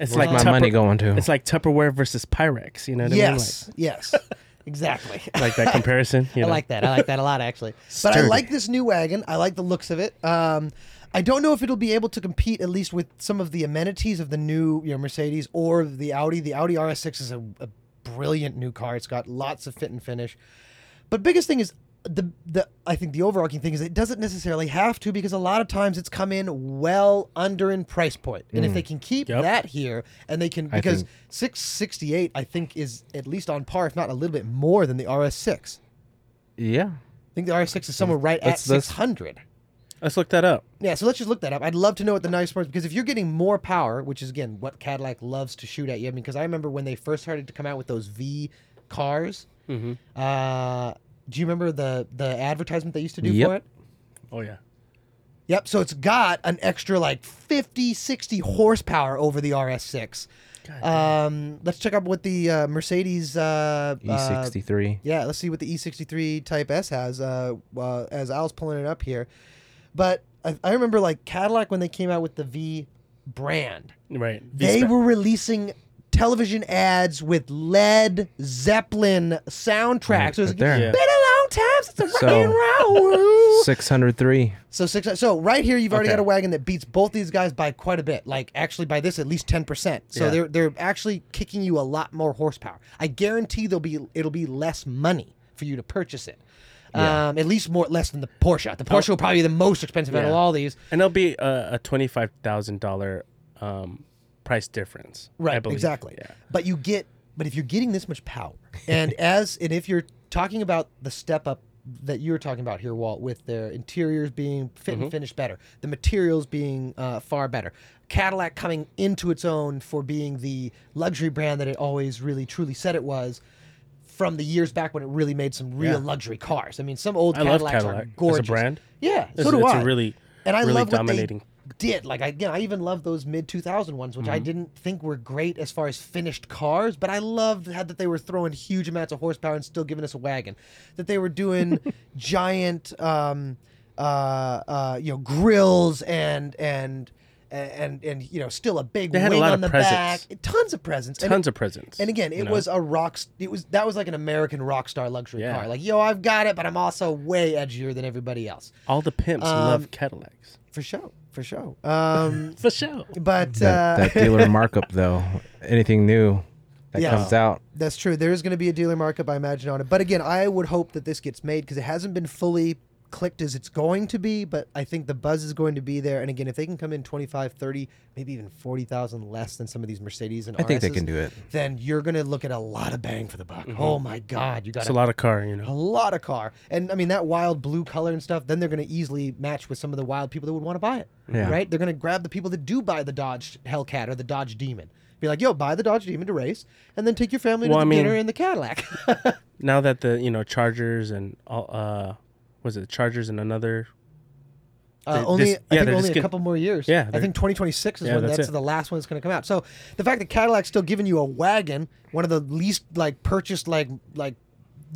Where's like my Tupper- money going to? It's like Tupperware versus Pyrex. You know what yes, yes, exactly. I? Like, like that comparison. You I like that. I like that a lot, actually. But I like this new wagon. I like the looks of it. Um, I don't know if it'll be able to compete at least with some of the amenities of the new you know, Mercedes or the Audi. The Audi RS6 is a, a brilliant new car. It's got lots of fit and finish. But biggest thing is the the I think the overarching thing is it doesn't necessarily have to because a lot of times it's come in well under in price point. And if they can keep Yep. that here and they can I because think- 668 I think is at least on par if not a little bit more than the RS6. yeah. I think the RS6 is somewhere right at Let's- let's- 600. Let's look that up. Yeah, so let's just look that up. I'd love to know what the nice parts because if you're getting more power, which is again what Cadillac loves to shoot at you. I mean, because I remember when they first started to come out with those V cars. Mm-hmm. Uh, do you remember the the advertisement they used to do Yep. for it? Oh yeah. Yep. So it's got an extra like 50, 60 horsepower over the RS6. Um, let's check out what the uh, Mercedes uh, uh, E63. Yeah, let's see what the E63 Type S has. Uh, uh, as Al's pulling it up here, but I, I remember like Cadillac when they came out with the V brand, Right. they V-Spec. were releasing television ads with Led Zeppelin soundtracks. So it was Right there. Yeah. A long time since So- rock and roll. 603. So six. So right here, you've already Okay. got a wagon that beats both these guys by quite a bit. Like actually, by this at least ten percent. So Yeah. they're they're actually kicking you a lot more horsepower. I guarantee there'll be it'll be less money for you to purchase it. Yeah. Um, at least more less than the Porsche. The Porsche will probably be the most expensive out of Yeah. all these. and there'll be a, a twenty-five thousand dollar um, price difference. I Right, believe. exactly. Yeah. But you get, but if you're getting this much power, and as and if you're talking about the step up that you were talking about here, Walt, with their interiors being fit Mm-hmm. and finished better, the materials being uh, far better, Cadillac coming into its own for being the luxury brand that it always really truly said it was. From the years back when it really made some real Yeah. luxury cars. I mean, some old I love Cadillacs Cadillac are as a gorgeous. brand. Yeah, It's, so do it's I. a really, and I really love what dominating. they did. Like I, again, I even love those mid 2000 ones, which Mm-hmm. I didn't think were great as far as finished cars, but I loved how that they were throwing huge amounts of horsepower and still giving us a wagon. That they were doing giant, um, uh, uh, you know, grills and and and and you know, still a big They had a wing lot on of the presence. back, tons of presents, Tons it- of presents. and again, it you know? was a rock. It was that was like an American rock star luxury Yeah. car. Like, yo, I've got it, but I'm also way edgier than everybody else. all the pimps um, love Cadillacs. For sure, for sure. Um, For sure. but That, uh, that dealer markup though, anything new that Yes. comes out, That's true. There is going to be a dealer markup, I imagine, on it. But again, I would hope that this gets made because it hasn't been fully clicked as it's going to be. But I think the buzz is going to be there. And again, if they can come in 25, 30, maybe even 40,000 less than some of these Mercedes and I think they can do it. Then you're going to look at a lot of bang for the buck. Oh my God. You got It's a lot of car, you know. a lot of car. And I mean, that wild blue color and stuff, then they're going to easily match with some of the wild people that would want to buy it. Yeah. Right? They're going to grab the people that do buy the Dodge Hellcat or the Dodge Demon. Be like, yo, buy the Dodge Demon to race, and then take your family Well, to I mean- dinner in the Cadillac. Now that the you know Chargers and all, uh, was it the Chargers and another? Uh, only, this- I think only a get- couple more years. Yeah, I think 2026 is Yeah, when that's that's, the last one that's going to come out. So the fact that Cadillac's still giving you a wagon, one of the least like purchased like like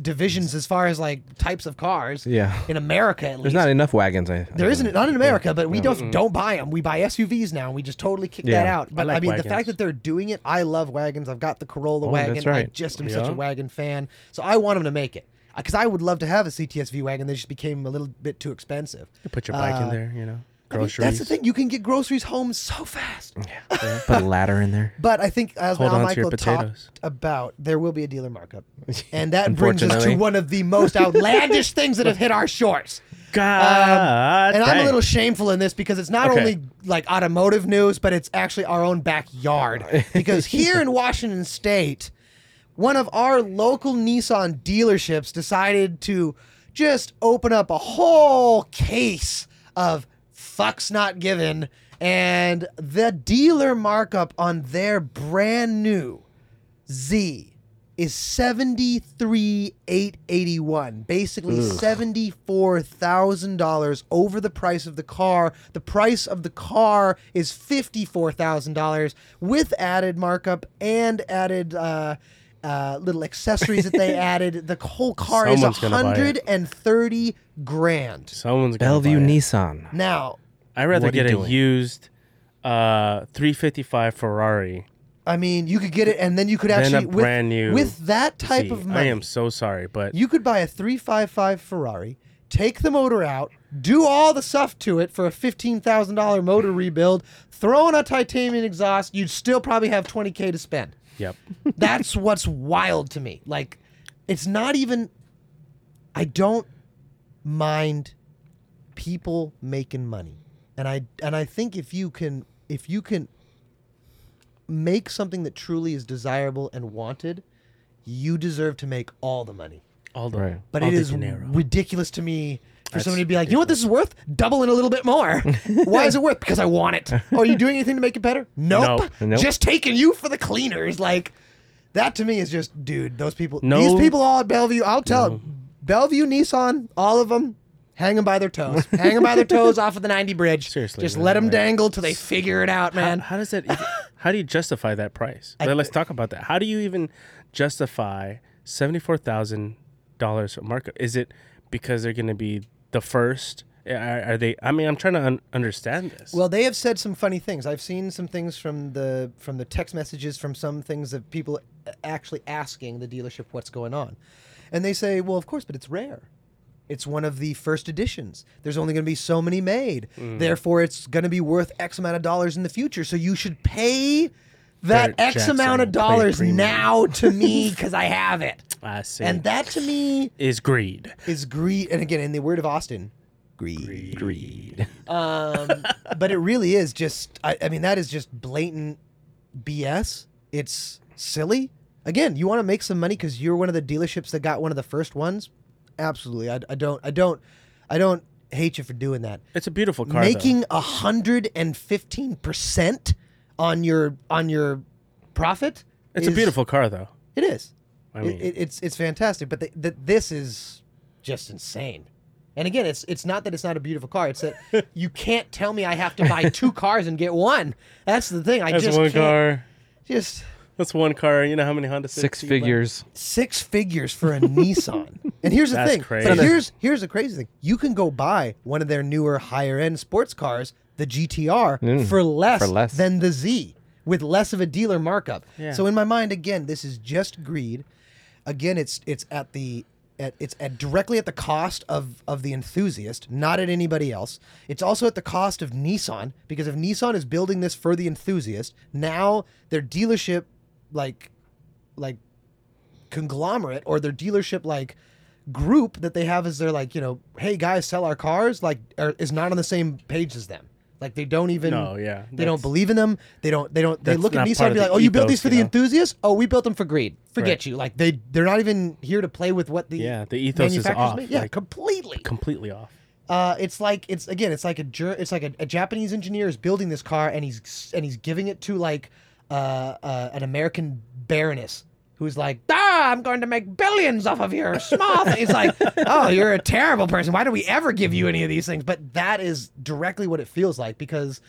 divisions as far as like types of cars Yeah. in America at least. There's not enough wagons. I, There isn't not in America, but we don't don't buy them. We buy SUVs now. and We just totally kick that out. But I, like mean, the fact that they're doing it, I love wagons. I've got the Corolla Oh, wagon. that's I just am such a wagon fan. So I want them to make it because I would love to have a CTSV wagon. They just became a little bit too expensive. You put your bike Uh, in there, you know, I mean, that's the thing. You can get groceries home so fast. Yeah. Put a ladder in there. But I think as Hold Al on to your Michael talked about, there will be a dealer markup, and that brings us to one of the most outlandish things that have hit our shores. God, and I'm a little shameful in this because it's not Okay. only like automotive news, but it's actually our own backyard. Because here in Washington State, one of our local Nissan dealerships decided to just open up a whole case of fucks not given, and the dealer markup on their brand new Z is seventy three eight eighty one, basically seventy four thousand dollars over the price of the car. The price of the car is fifty four thousand dollars with added markup and added. Uh, uh, little accessories that they added. The whole car Someone's is gonna buy it. hundred and thirty grand. Someone's gonna Bellevue buy it. Nissan. Now, I'd rather What are you get a doing? used uh 355 Ferrari I mean, you could get it, and then you could than actually a with, brand new. with that type Z. of money. I am so sorry, but You could buy a 355 Ferrari, take the motor out, do all the stuff to it for a $15,000 motor rebuild, throw in a titanium exhaust, you'd still probably have 20K to spend. Yep. That's what's wild to me. Like, it's not even. I don't mind people making money, and I and I think if you can if you can make something that truly is desirable and wanted, you deserve to make all the money. All the Right. But all it the is dinero. ridiculous to me for That's somebody to be like, you know what this is worth? Double a little bit more. Why is it worth? Because I want it. Oh, are you doing anything to make it better? Nope. Nope. Nope. Just taking you for the cleaners. Like that to me is just, dude. Those people. No. These people all at Bellevue. I'll tell. Bellevue, Nissan, all of them. Hang them by their toes. Hang them by their toes off of the 90 bridge. Seriously, Just man, let them like- dangle till they figure it out, man. how does that? even- how do you justify that price? Let- Let's talk about that. How do you even justify seventy four thousand dollars markup? Is it because they're going to be the first? Are, are they? I mean, I'm trying to un- understand this. Well, they have said some funny things. I've seen some things from the from the text messages from some things of people actually asking the dealership what's going on, and they say, "Well, of course, but it's rare. It's one of the first editions. There's only going to be so many made. Mm. Therefore, it's going to be worth X amount of dollars in the future. So you should pay." That X Jackson amount of will pay a dollars now to me because I have it. I see. And that to me is greed. is greed. And again, in the word of Austin, greed. Greed. Um, but it really is just. I, I mean, that is just blatant BS. It's silly. Again, you want to make some money because you're one of the dealerships that got one of the first ones. Absolutely, I, I don't, I don't, I don't hate you for doing that. It's a beautiful car. Making a hundred and fifteen percent on your on your profit. It's a beautiful car though. It is. I It- mean- it, it's it's fantastic, but the, the, this is just insane. And again, it's it's not that it's not a beautiful car. It's that you can't tell me I have to buy two cars and get one. That's the thing. I That's just one can't. car. Just That's one car. You know how many Honda Six Civics buy? figures. six figures for a Nissan. And here's the That's thing. crazy. But here's here's the crazy thing. You can go buy one of their newer higher end sports cars, the GTR, Mm, for less, for less. than the Z, with less of a dealer markup. Yeah. So in my mind, again, this is just greed. Again, it's it's at the at, it's at directly at the cost of of the enthusiast, not at anybody else. It's also at the cost of Nissan because if Nissan is building this for the enthusiast, now their dealership like like conglomerate or their dealership like group that they have as their like you know hey guys sell our cars like are, is not on the same page as them like they don't even No, yeah, they don't believe in them they don't they don't they That's look at not Nissan part and be of like the oh you built ethos, these for you the know? enthusiasts oh we built them for greed forget Right. you like they they're not even here to play with what the Yeah, the ethos is manufacturers off, make. yeah like- completely Completely off. uh, it's like it's again, it's like a it's like a, a Japanese engineer is building this car and he's and he's giving it to like uh, uh, an American baroness who's like, ah, I'm going to make billions off of your small. thing." He's like, oh, you're a terrible person. Why do we ever give you any of these things? But that is directly what it feels like because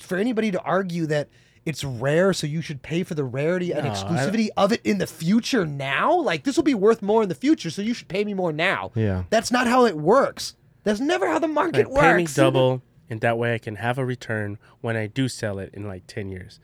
for anybody to argue that. It's rare, so you should pay for the rarity and No, I- exclusivity of it in the future now. Like this will be worth more in the future, so you should pay me more now. Yeah. That's not how it works. That's never how the market Like, pay me works. double, and that way I can have a return when I do sell it in like ten years.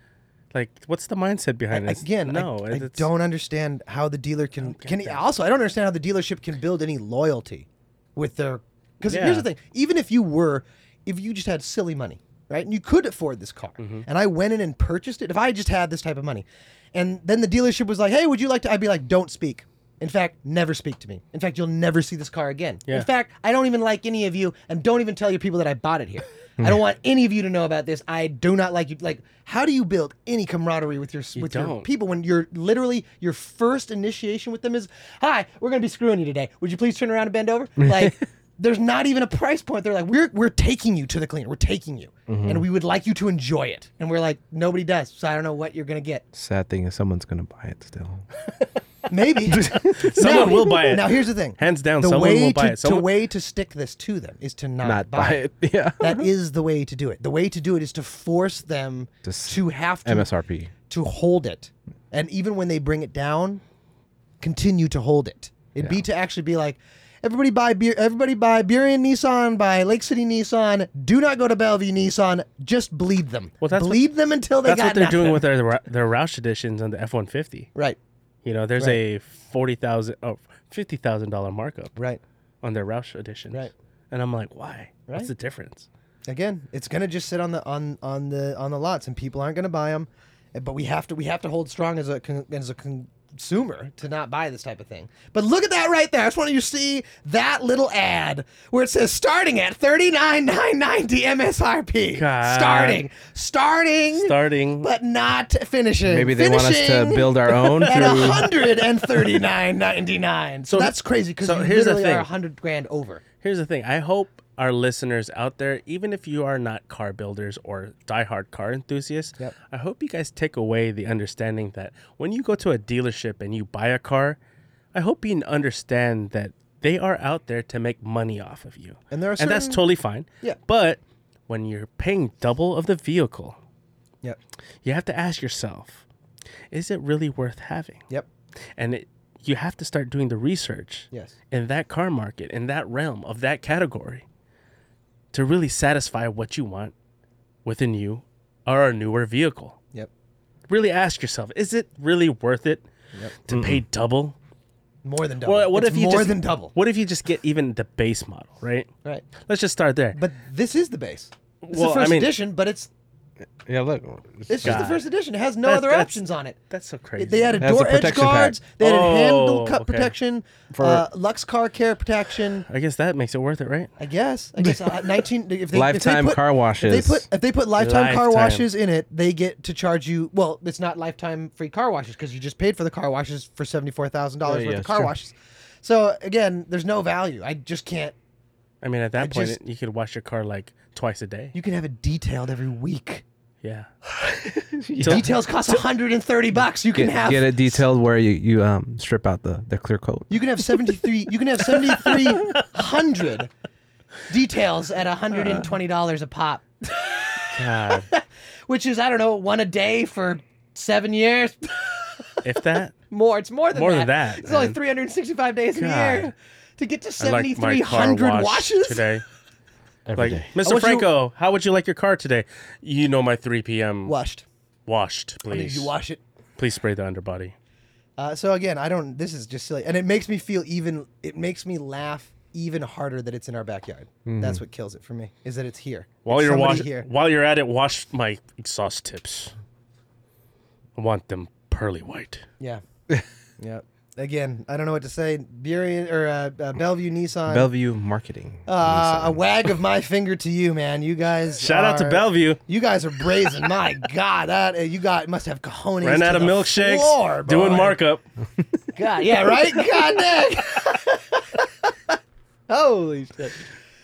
Like, what's the mindset behind this? Again, no, I, I don't understand how the dealer can can that. also I don't understand how the dealership can build any loyalty with their because Yeah. here's the thing even if you were if you just had silly money right and you could afford this car Mm-hmm. and I went in and purchased it if I just had this type of money and then the dealership was like hey would you like to I'd be like don't speak in fact never speak to me in fact you'll never see this car again Yeah. in fact I don't even like any of you and don't even tell your people that I bought it here I don't hmm. want any of you to know about this. I do not like you. Like, how do you build any camaraderie with your with your don't. people when you're literally your first initiation with them is, "Hi, we're gonna be screwing you today. Would you please turn around and bend over?" Like, there's not even a price point. They're like, "We're we're taking you to the cleaner. We're taking you, mm-hmm. and we would like you to enjoy it." And we're like, "Nobody does." So I don't know what you're gonna get. Sad thing is someone's gonna buy it still. Maybe Someone will buy it. Now here's the thing. Hands down, the someone way will buy to, it. Someone- The way to stick this to them is to not, Not buy, it. it. Yeah. That is the way to do it. The way to do it is to force them To to have to MSRP. to hold it, and even when they bring it down, continue to hold it. It'd be to actually be like, everybody buy beer, everybody buy Burien Nissan, buy Lake City Nissan. Do not go to Bellevue Nissan. Just bleed them. Well, that's what- bleed them until they That's what they're doing with their their Roush editions on the F one fifty. right, You know, there's Right. a forty thousand, oh, fifty thousand dollar markup right. on their Roush edition, Right. And I'm like, why? Right. What's the difference? Again, it's gonna just sit on the on on the on the lots, and people aren't gonna buy them. But we have to we have to hold strong as a con, as a consumer to not buy this type of thing. But look at that right there. I just want you to see that little ad where it says starting at thirty nine nine ninety MSRP. God. Starting, starting, Starting. but not finishing. Maybe they want us to build our own at through. hundred and thirty nine ninety nine. So that's crazy because so you here's the literally are thing. hundred grand over. Here's the thing. I hope our listeners out there, even if you are not car builders or diehard car enthusiasts, Yep. I hope you guys take away the understanding that when you go to a dealership and you buy a car, I hope you understand that they are out there to make money off of you. And there are and that's totally fine. Yeah. But when you're paying double of the vehicle, Yep. you have to ask yourself, is it really worth having? Yep. And it, you have to start doing the research Yes. in that car market, in that realm of that category, to really satisfy what you want with a new or a newer vehicle. Yep. Really ask yourself, is it really worth it Yep. to pay double? More than double. Well, what It's if you more just, than double? What if you just get even the base model, right? Right. Let's just start there. But this is the base. It's Well, the I first mean- edition, but it's Yeah, look. It's just the first edition. It has no That's- other that's- options on it. That's so crazy. They added a door edge protection pack. guards. They added Oh, handle cut okay. protection. For- uh, Lux car care protection. I guess that makes it worth it, right? I guess. I guess uh, nineteen. If they, Lifetime if they put, car washes. If they put if they put lifetime, car washes in it, they get to charge you. Well, it's not lifetime free car washes because you just paid for the car washes for seventy four thousand dollars Yeah, worth yeah, of car true. washes. So again, there's no value. I just can't. I mean, at that I point, just- you could wash your car like twice a day. You can have it detailed every week. Yeah. Details cost 130 bucks. You can get, have get it detailed where you, you um strip out the, the clear coat. You can have 73 you can have 7300 details at $120 a pop, God. which is I don't know, one a day for 7 years. if that, more, it's more than More that. than that, It's only man. 365 days in a God. year. To get to I like my car 7300 washed washes? today. Every Like, day. Mr. want you- Franco, how would you like your car today? You know my 3 p.m. Washed. washed, I need please. you wash it. Please spray the underbody. Uh, so again, I don't. This is just silly, and it makes me feel even. It makes me laugh even harder that it's in our backyard. That's what kills it for me. Is that it's here. While It's you're somebody washing, here. while you're at it, wash my exhaust tips. I want them pearly white. Yeah. yeah. Again, I don't know what to say. Burien or uh, uh, Bellevue Nissan. Bellevue Marketing. uh, a wag of my finger to you, man. You guys. Shout out to Bellevue. You guys are brazen. my God, that uh, you got must have cojones. Ran to out of the milkshakes, floor, doing markup. God, yeah, right. God dang. Holy shit.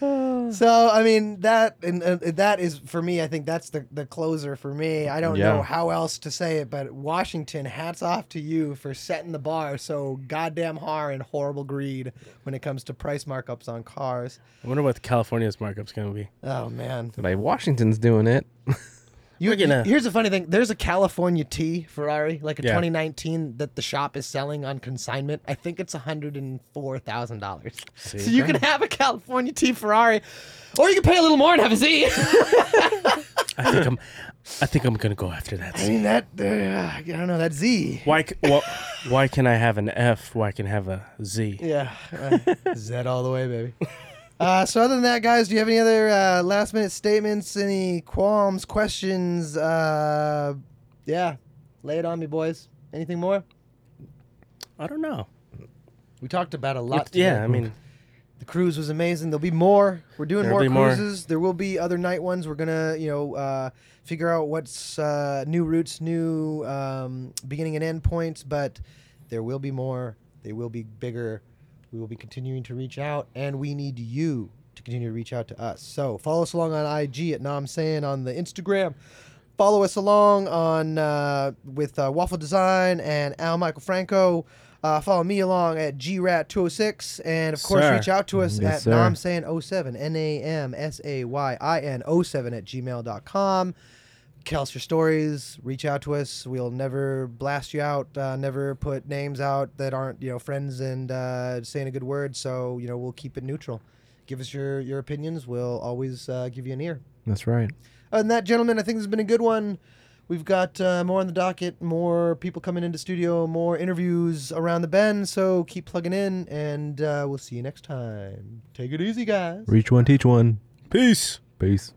So I mean that and uh, that is for me. I think that's the the closer for me. I don't know how else to say it, but Washington, hats off to you for setting the bar so goddamn hard and horrible greed when it comes to price markups on cars. I wonder what California's markup's gonna be. Oh man, Like Washington's doing it. you, here's the funny thing. There's a California T Ferrari, like a Yeah. 2019, that the shop is selling on consignment. I think it's hundred and four thousand dollars. So you can have a California T Ferrari, or you can pay a little more and have a Z. I think I'm. I think I'm gonna go after that. I mean that. Uh, I don't know that Z. Why? Why, why can I have an F? Why can I have a Z? Yeah, uh, Z all the way, baby. Uh, so other than that, guys, do you have any other uh, last minute statements? Any qualms, questions? Uh, yeah, lay it on me, boys. Anything more? I don't know. We talked about a lot. yeah. I mean, The cruise was amazing. There'll be more. We're doing There'll more be more. cruises. There will be other night ones. We're gonna, you know, uh, figure out what's uh, new routes, new um, beginning and end points. But there will be more. They will be bigger. We will be continuing to reach out, and we need you to continue to reach out to us. So follow us along on IG at Namsayin on the Instagram. Follow us along on uh, with uh, Waffle Design and Al Michael Franco. Uh, follow me along at GRAT206. And of course, Sir. reach out to us Yes, at sir. Namsayin07, N A M S A Y I N 07 at gmail.com. Tell us your stories. Reach out to us. We'll never blast you out. Uh, never put names out that aren't you know friends and uh, saying a good word. So you know we'll keep it neutral. Give us your your opinions. We'll always uh, give you an ear. That's right. and that, gentlemen, I think has been a good one. We've got uh, more on the docket, more people coming into studio, more interviews around the bend. So keep plugging in, and uh, we'll see you next time. Take it easy, guys. Reach one, teach one. peace. Peace.